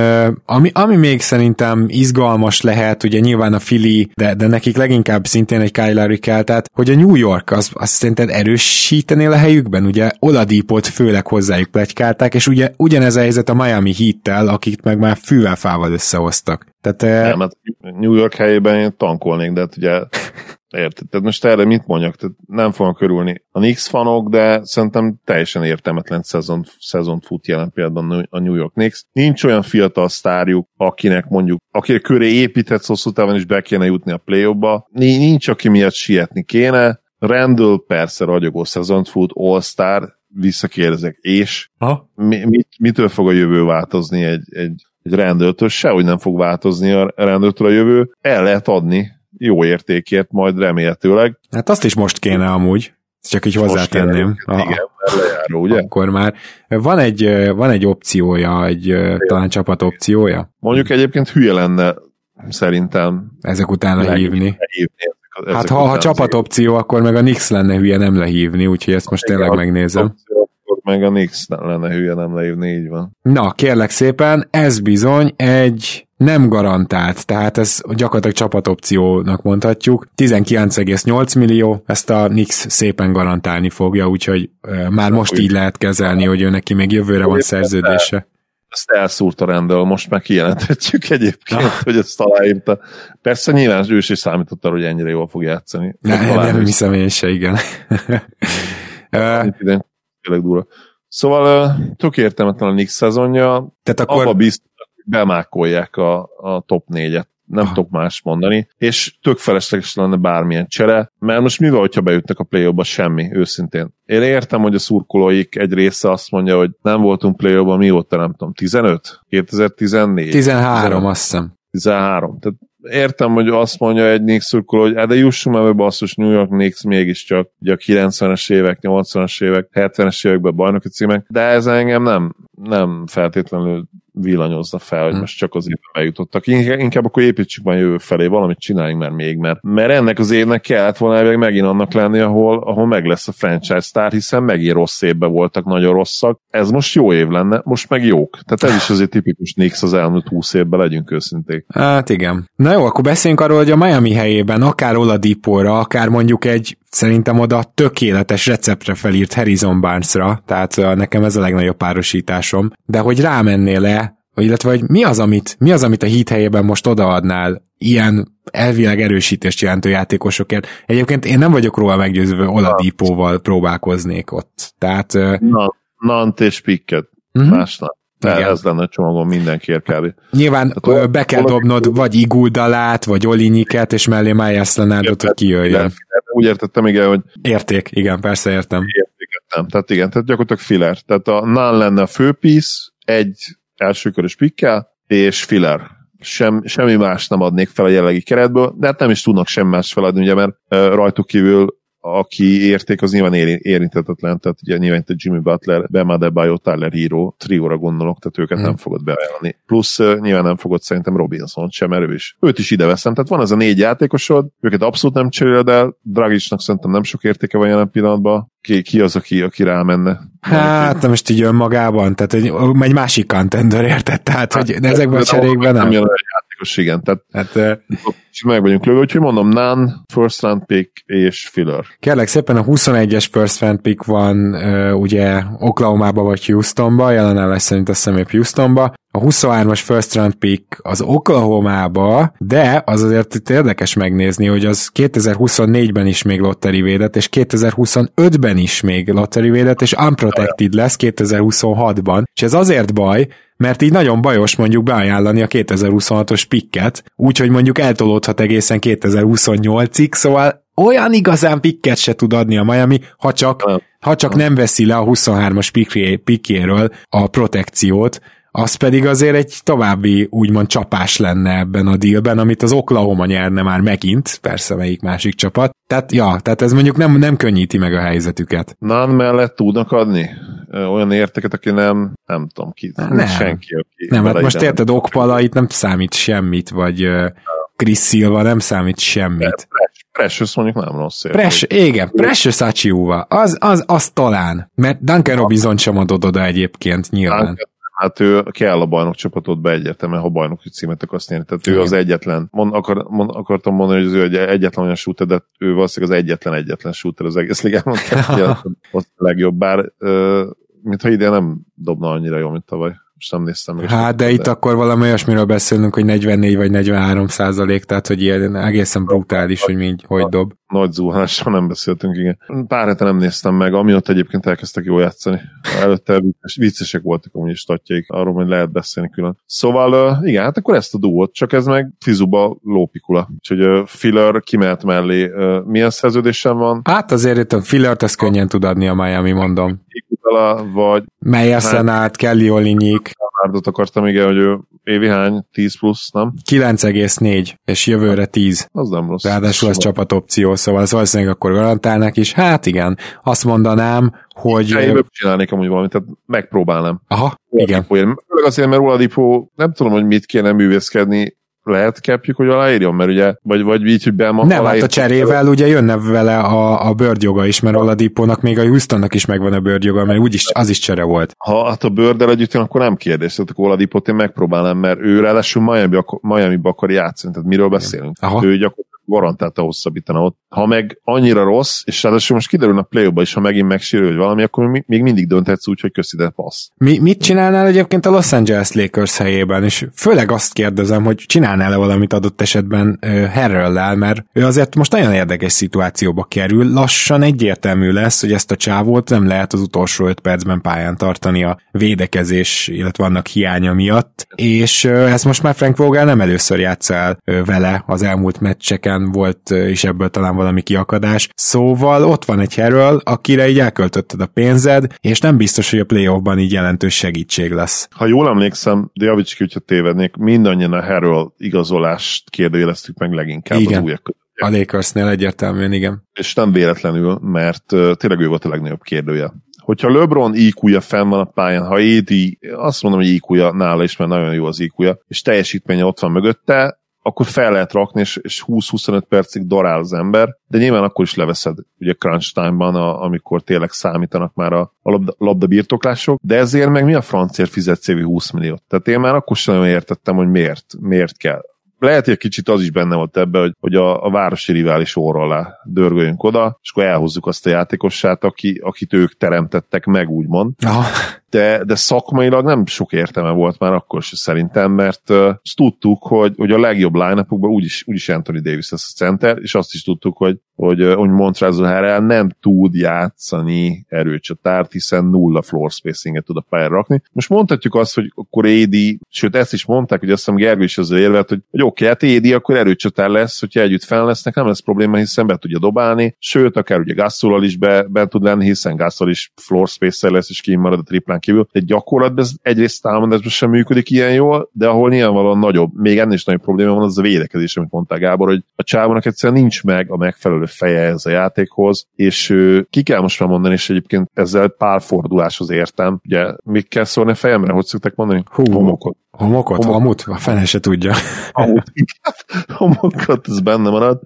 ami, ami még szerintem izgalmas lehet, ugye nyilván a Philly, de, de nekik leginkább szintén egy Kyle kell, tehát hogy a New York az, azt szerinted erősítenél a helyükben, ugye Oladipot főleg hozzájuk plegykálták, és ugye ugyanez a helyzet a Miami Heat-tel, akik meg már fűvel fával összehoztak. Tehát, nem, hát New York helyében én tankolnék, de hát ugye Érted? Tehát most erre mit mondjak? Tehát nem fogom körülni a Knicks fanok, de szerintem teljesen értelmetlen szezon, szezon fut jelen például a New York Knicks. Nincs olyan fiatal sztárjuk, akinek mondjuk, aki köré épített hosszú távon is be kéne jutni a play ba Nincs, aki miatt sietni kéne. Randall persze ragyogó szezont fut, All-Star, visszakérdezek, és ha? Mi, mit, mitől fog a jövő változni egy, egy, egy rendőrtől? Sehogy nem fog változni a rendőrtől a jövő. El lehet adni jó értékért majd remélhetőleg. Hát azt is most kéne amúgy, csak így hozzátenném. Kéne, igen, lejáró, ugye? Akkor már. Van egy, van egy opciója, egy igen. talán csapat opciója? Mondjuk egyébként hülye lenne szerintem. Ezek után lehívni. lehívni ezek, hát ha, ha csapat opció, akkor meg a Nix lenne hülye nem lehívni, úgyhogy ezt most tényleg megnézem. Opció, meg a Nix lenne hülye nem leívni, így van. Na, kérlek szépen, ez bizony egy nem garantált, tehát ez gyakorlatilag csapatopciónak mondhatjuk. 19,8 millió, ezt a Nix szépen garantálni fogja, úgyhogy már most így lehet kezelni, hogy ő neki még jövőre van szerződése. Ezt elszúrt a rendel, most már kijelenthetjük egyébként, ah. hogy ezt aláírta. Persze nyilván ő is számított arra, hogy ennyire jól fog játszani. Ne, nem hiszem én se, igen. tényleg durva. Szóval tök értelmetlen a Knicks szezonja. Tehát akkor... Abba hogy bemákolják a, a top négyet nem Aha. tudok más mondani, és tök felesleges lenne bármilyen csere, mert most mi van, hogyha bejutnak a play semmi, őszintén. Én értem, hogy a szurkolóik egy része azt mondja, hogy nem voltunk play mióta, nem tudom, 15? 2014? 13, azt hiszem. 13. Tehát értem, hogy azt mondja egy Knicks szurkoló, hogy hát de jussunk már be basszus New York Knicks mégiscsak ugye a 90-es évek, 80-as évek, 70-es években bajnoki címek, de ez engem nem, nem feltétlenül villanyozza fel, hogy hm. most csak az évben bejutottak. Inkább akkor építsük majd jövő felé, valamit csináljunk már még, mert, mert ennek az évnek kellett volna megint annak lenni, ahol, ahol meg lesz a franchise sztár, hiszen megint rossz évben voltak, nagyon rosszak. Ez most jó év lenne, most meg jók. Tehát ez is azért tipikus Nix az elmúlt 20 évben, legyünk őszinték. Hát igen. Na jó, akkor beszéljünk arról, hogy a Miami helyében akár Oladipóra, akár mondjuk egy szerintem oda tökéletes receptre felírt Harrison Barnesra, tehát nekem ez a legnagyobb párosításom, de hogy rámennél le, illetve hogy mi az, amit, mi az, amit a hit helyében most odaadnál ilyen elvileg erősítést jelentő játékosokért. Egyébként én nem vagyok róla meggyőzve, Oladipóval próbálkoznék ott. Tehát... Na, Nant és Picket. Uh-huh. Másnap. Igen. Ez lenne a csomagom mindenkiért kb. Nyilván Tehát, be kell dobnod vagy Iguldalát, vagy Olinyiket, és mellé Májász Lenádot, hogy kijöjjön. Úgy értettem, igen, hogy... Érték, igen, persze értem. Értéket Tehát igen, tehát gyakorlatilag filler. Tehát a Nan lenne a főpisz, egy elsőkörös pikkel, és filler. Sem, semmi más nem adnék fel a jelenlegi keretből, de hát nem is tudnak semmi más feladni, ugye, mert rajtuk kívül aki érték, az nyilván érintetetlen, tehát ugye nyilván itt a Jimmy Butler, Bam Adebayo, Tyler Hero, trióra gondolok, tehát őket hmm. nem fogod beajánlani. Plusz nyilván nem fogod szerintem Robinson sem, mert ő is. Őt is ide veszem, tehát van ez a négy játékosod, őket abszolút nem cseréled el, Dragicsnak szerintem nem sok értéke van jelen pillanatban, ki, ki az, aki, aki rámenne? Hát, nem most így önmagában, tehát egy, egy másik contender érted, tehát, hát, hogy ezekben a cserékben nem. nem játékos, igen. Tehát hát, uh, meg vagyunk lőve, úgyhogy mondom, Nan, first round pick és filler. Kérlek szépen a 21-es first round pick van ugye Oklahoma-ba vagy Houstonba, jelen szerint azt hiszem Houstonba, a 23-as first round pick az Oklahoma-ba, de az azért itt érdekes megnézni, hogy az 2024-ben is még lottery védett, és 2025-ben is még lottery védett, és unprotected lesz 2026-ban, és ez azért baj, mert így nagyon bajos mondjuk beajánlani a 2026-os pikket, úgyhogy mondjuk eltolódhat egészen 2028-ig, szóval olyan igazán pikket se tud adni a Miami, ha csak, ha csak nem veszi le a 23-as pikjéről a protekciót, az pedig azért egy további úgymond csapás lenne ebben a dealben, amit az Oklahoma nyerne már megint, persze melyik másik csapat. Tehát, ja, tehát ez mondjuk nem, nem könnyíti meg a helyzetüket. Nan mellett tudnak adni olyan érteket, aki nem, nem tudom ki, nem. senki, aki Nem, hát most érted, Okpala itt nem számít semmit, vagy Chris Silva nem számít semmit. Precious mondjuk nem rossz ér. Pres, igen, Precious Achiuva, az, az, az talán, mert Duncan Robinson sem adod oda egyébként nyilván. Duncan Hát ő kell a bajnok csapatot be egyértelműen, ha bajnoki címet akarsz nyerni. Tehát Igen. ő az egyetlen. Mond, akar, mond, akartam mondani, hogy az ő egyetlen olyan shooter, de ő valószínűleg az egyetlen egyetlen shooter az egész ligában. Tehát a legjobb, bár mintha ide nem dobna annyira jó, mint tavaly most nem néztem meg. Hát, de, de itt akkor valami olyasmiről beszélünk, hogy 44 vagy 43 százalék, tehát hogy ilyen egészen brutális, hogy mind hogy dob. Nagy zuhanásról nem beszéltünk, igen. Pár hete nem néztem meg, amiatt egyébként elkezdtek jól játszani. Előtte viccesek voltak amúgy is statjaik, arról hogy lehet beszélni külön. Szóval igen, hát akkor ezt a duót, csak ez meg Fizuba lópikula. Úgyhogy Filler kimehet mellé. Milyen szerződésem van? Hát azért itt a Fillert ezt könnyen tud adni a Miami, mondom. Vagy... Melyeszen át, Kelly Olinyik. Leonardot akartam, igen, hogy ő évi hány? 10 plusz, nem? 9,4, és jövőre 10. Az nem rossz. Ráadásul az csapat opció, szóval az valószínűleg akkor garantálnak is. Hát igen, azt mondanám, hogy... Én csinálnék amúgy valamit, tehát megpróbálnám. Aha, igen. Főleg azért, mert Oladipo nem tudom, hogy mit kéne művészkedni, lehet kepjük, hogy aláírjon, mert ugye, vagy, vagy így, hogy Belma Nem, hát a cserével ugye jönne vele a, a bőrgyoga is, mert Oladipónak még a Houstonnak is megvan a bőrgyoga, mert úgyis az is csere volt. Ha hát a bőrdel együtt jön, akkor nem kérdés, tehát akkor Oladipót én megpróbálom, mert ő ráadásul Miami, Miami-ba akar játszani, tehát miről beszélünk? Aha. Ő gyakorlatilag garantálta hosszabbítana ott. Ha meg annyira rossz, és ráadásul most kiderül a play is, ha megint megsérül, hogy valami, akkor még mindig dönthetsz úgy, hogy köszi, de passz. Mi, mit csinálnál egyébként a Los Angeles Lakers helyében? És főleg azt kérdezem, hogy csinálnál-e valamit adott esetben Harrell-lel, mert ő azért most nagyon érdekes szituációba kerül, lassan egyértelmű lesz, hogy ezt a csávót nem lehet az utolsó öt percben pályán tartani a védekezés, illetve annak hiánya miatt, és ezt most már Frank Vogel nem először játszál uh, vele az elmúlt meccseken, után volt is ebből talán valami kiakadás. Szóval ott van egy Harrell, akire így elköltötted a pénzed, és nem biztos, hogy a playoffban így jelentős segítség lesz. Ha jól emlékszem, de javíts ki, hogyha tévednék, mindannyian a Harrell igazolást kérdőjeleztük meg leginkább igen. az újak A Lakersnél egyértelműen, igen. És nem véletlenül, mert tényleg ő volt a legnagyobb kérdője hogyha LeBron iq fenn van a pályán, ha AD, azt mondom, hogy iq nála is, mert nagyon jó az iq és teljesítménye ott van mögötte, akkor fel lehet rakni, és, és 20-25 percig dorál az ember, de nyilván akkor is leveszed ugye crunch time-ban, a, amikor tényleg számítanak már a, a labda, labda birtoklások, de ezért meg mi a francért fizet évi 20 milliót? Tehát én már akkor sem nagyon értettem, hogy miért, miért kell lehet, hogy egy kicsit az is benne volt ebbe, hogy, hogy a, a városi rivális óra alá dörgöljünk oda, és akkor elhozzuk azt a játékossát, aki, akit ők teremtettek meg, úgymond. Aha de, de szakmailag nem sok értelme volt már akkor se szerintem, mert uh, tudtuk, hogy, hogy a legjobb line úgyis, úgyis Anthony Davis lesz a center, és azt is tudtuk, hogy, hogy, hogy Montrezl nem tud játszani erőcsatárt, hiszen nulla floor spacinget tud a pályára rakni. Most mondhatjuk azt, hogy akkor AD, sőt ezt is mondták, hogy azt hiszem Gergő is az érvelt, hogy, hogy oké, okay, hát AD akkor erőcsatár lesz, hogyha együtt fel lesznek, nem lesz probléma, hiszen be tudja dobálni, sőt, akár ugye Gasolal is be, be tud lenni, hiszen Gasol is floor spacer lesz, és kimarad a triplán triplán kívül. Egy gyakorlatban ez egyrészt támadásban sem működik ilyen jól, de ahol nyilvánvalóan nagyobb, még ennél is nagyobb probléma van, az a védekezés, amit mondták Gábor, hogy a csávónak egyszerűen nincs meg a megfelelő feje ez a játékhoz, és ki kell most már mondani, és egyébként ezzel pár forduláshoz értem. Ugye, mit kell szólni a fejemre, hogy szokták mondani? Hú, homokot. Homokot? Homok. Hamut? A fene se tudja. Hamut, homokot, ez benne marad.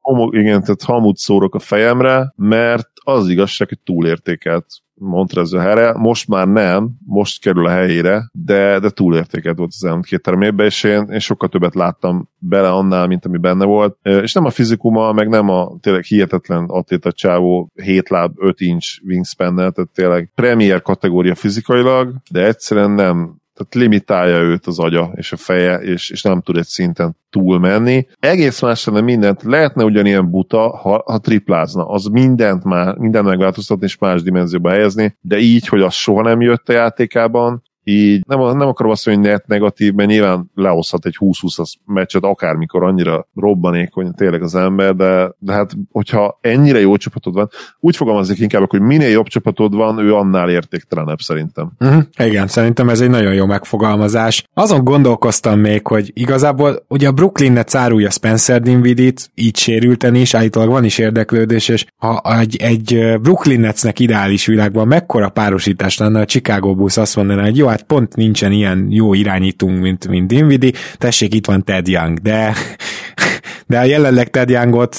Homok, igen, tehát hamut szórok a fejemre, mert az igazság, hogy túlértékelt Montrezl helyre, most már nem, most kerül a helyére, de, de túlértéket volt az elmúlt két termékben, és én, én sokkal többet láttam bele annál, mint ami benne volt. És nem a fizikuma, meg nem a tényleg hihetetlen atléta csávó 7 láb, 5 inch wingspan tehát tényleg premier kategória fizikailag, de egyszerűen nem, tehát limitálja őt az agya és a feje, és, és nem tud egy szinten túlmenni. Egész más lenne mindent, lehetne ugyanilyen buta, ha, ha triplázna, az mindent már, mindent megváltoztatni és más dimenzióba helyezni, de így, hogy az soha nem jött a játékában, így nem, nem akarom azt mondani, hogy net negatív, mert nyilván lehozhat egy 20-20 meccset akármikor annyira robbanékony tényleg az ember, de, de hát hogyha ennyire jó csapatod van, úgy fogalmazik inkább, hogy minél jobb csapatod van, ő annál értéktelenebb szerintem. Uh-huh. Igen, szerintem ez egy nagyon jó megfogalmazás. Azon gondolkoztam még, hogy igazából ugye a Brooklyn net árulja Spencer Dinvidit, így sérülten is, állítólag van is érdeklődés, és ha egy, egy Brooklyn Netsnek ideális világban mekkora párosítás lenne, a Chicago Bulls azt mondaná, hogy jó, hát pont nincsen ilyen jó irányítunk, mint, mint Dinvidi, tessék, itt van Ted Young, de de a jelenleg Ted Youngot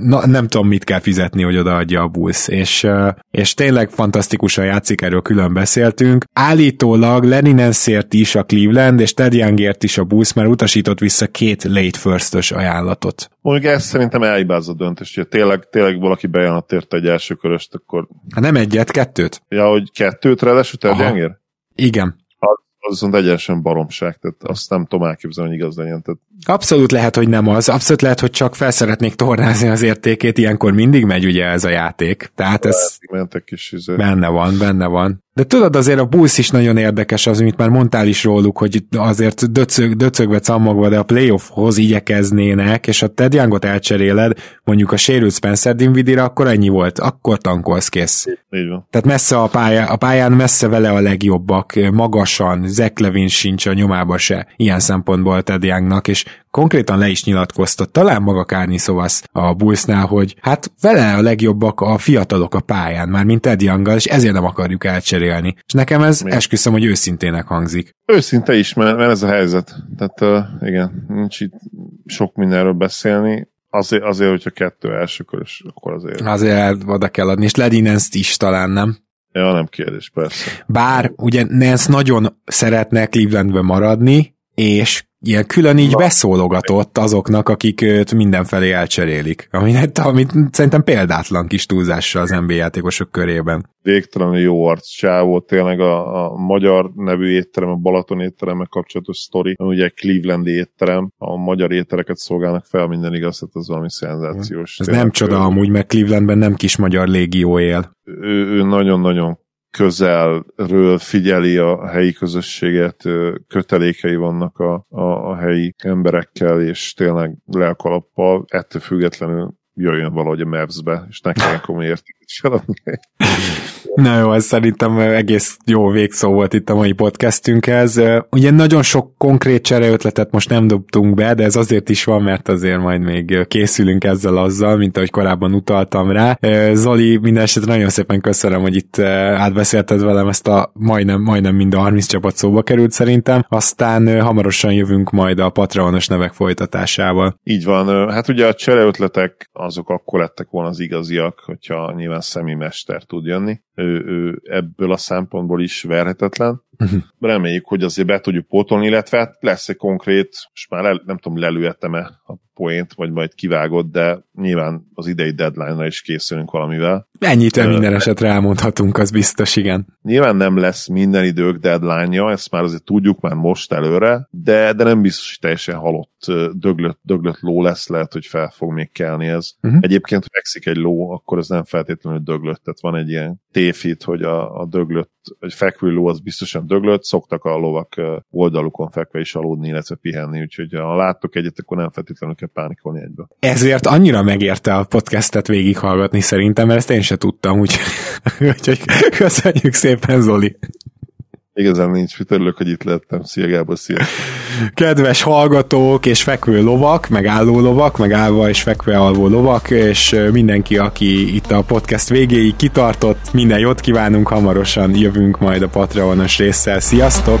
na, nem tudom, mit kell fizetni, hogy odaadja a Bulls, és, és tényleg fantasztikusan játszik, erről külön beszéltünk. Állítólag Leninenszért is a Cleveland, és Ted Youngért is a Bulls, mert utasított vissza két late first ajánlatot. Mondjuk ez szerintem elhibázza a döntés, hogy tényleg, tényleg valaki bejelent érte egy első köröst, akkor... Hát nem egyet, kettőt. Ja, hogy kettőt ráadásul Ted Youngért? Igen. Az, az viszont egyenesen baromság, tehát azt nem tudom elképzelni, hogy igaz legyen. Tehát... Abszolút lehet, hogy nem az. Abszolút lehet, hogy csak felszeretnék tornázni az értékét, ilyenkor mindig megy ugye ez a játék. Tehát ez mentek is, izé. benne van, benne van. De tudod, azért a Bulls is nagyon érdekes az, amit már mondtál is róluk, hogy azért döcög, döcögve cammogva, de a playoffhoz igyekeznének, és a Ted Youngot elcseréled, mondjuk a sérült Spencer Dinvidire, akkor ennyi volt, akkor tankolsz kész. Így van. Tehát messze a, pályán, a pályán messze vele a legjobbak, magasan, Zach Levin sincs a nyomába se, ilyen szempontból Ted Youngnak, és konkrétan le is nyilatkoztat, talán maga Kárni Szovasz a Bullsnál, hogy hát vele a legjobbak a fiatalok a pályán, már mint Ted Younggal, és ezért nem akarjuk elcserélni. És nekem ez Mi? esküszöm, hogy őszintének hangzik. Őszinte is, mert, mert ez a helyzet. Tehát uh, igen, nincs itt sok mindenről beszélni. Azért, azért hogyha kettő első körös, akkor azért. Azért oda kell adni, és Ledinenszt is talán, nem? Ja, nem kérdés, persze. Bár ugye Nance nagyon szeretne Clevelandbe maradni, és ilyen külön így Na. beszólogatott azoknak, akik őt mindenfelé elcserélik. Amit, amit szerintem példátlan kis túlzással az NBA játékosok körében. Végtelenül jó arc csávó, tényleg a, a magyar nevű étterem, a Balaton étteremmel kapcsolatos sztori, ugye Cleveland étterem, a magyar ételeket szolgálnak fel, minden igaz, tehát az valami szenzációs. Ez nem csoda amúgy, mert Clevelandben nem kis magyar légió él. Ő, ő nagyon-nagyon közelről figyeli a helyi közösséget, kötelékei vannak a, a, a helyi emberekkel, és tényleg lelkalappal, ettől függetlenül jöjjön valahogy a Mavs-be, és ne kelljen komoly értéket. Na jó, ez szerintem egész jó végszó volt itt a mai podcastünkhez. Ugye nagyon sok konkrét csereötletet most nem dobtunk be, de ez azért is van, mert azért majd még készülünk ezzel azzal, mint ahogy korábban utaltam rá. Zoli, minden esetre nagyon szépen köszönöm, hogy itt átbeszélted velem ezt a majdnem, majdnem mind a 30 csapat szóba került szerintem. Aztán hamarosan jövünk majd a Patreonos nevek folytatásával. Így van. Hát ugye a csereötletek azok akkor lettek volna az igaziak, hogyha nyilván szemimester tud jönni ő, ő ebből a szempontból is verhetetlen. Reméljük, hogy azért be tudjuk pótolni, illetve hát lesz egy konkrét, most már el, nem tudom, lelőhettem-e a poént, vagy majd kivágott, de nyilván az idei deadline-ra is készülünk valamivel. Ennyit uh, minden esetre elmondhatunk, az biztos, igen. Nyilván nem lesz minden idők deadline-ja, ezt már azért tudjuk már most előre, de, de nem biztos, hogy teljesen halott, döglött, döglött ló lesz, lehet, hogy fel fog még kelni ez. Uh-huh. Egyébként, ha fekszik egy ló, akkor ez nem feltétlenül döglött, tehát van egy ilyen téfit, hogy a, a döglött, egy fekvő ló az biztosan döglött, szoktak a lovak oldalukon fekve is aludni, illetve pihenni, úgyhogy ha láttok egyet, akkor nem feltétlenül kell pánikolni egyből. Ezért annyira megérte a podcastet végighallgatni szerintem, mert ezt én se tudtam, úgyhogy, úgyhogy köszönjük szépen, Zoli! Igazán nincs, mit örülök, hogy itt lettem. Szia Gábor, szia! Kedves hallgatók és fekvő lovak, meg álló lovak, meg állva és fekve alvó lovak, és mindenki, aki itt a podcast végéig kitartott, minden jót kívánunk, hamarosan jövünk majd a Patreonos résszel. Sziasztok!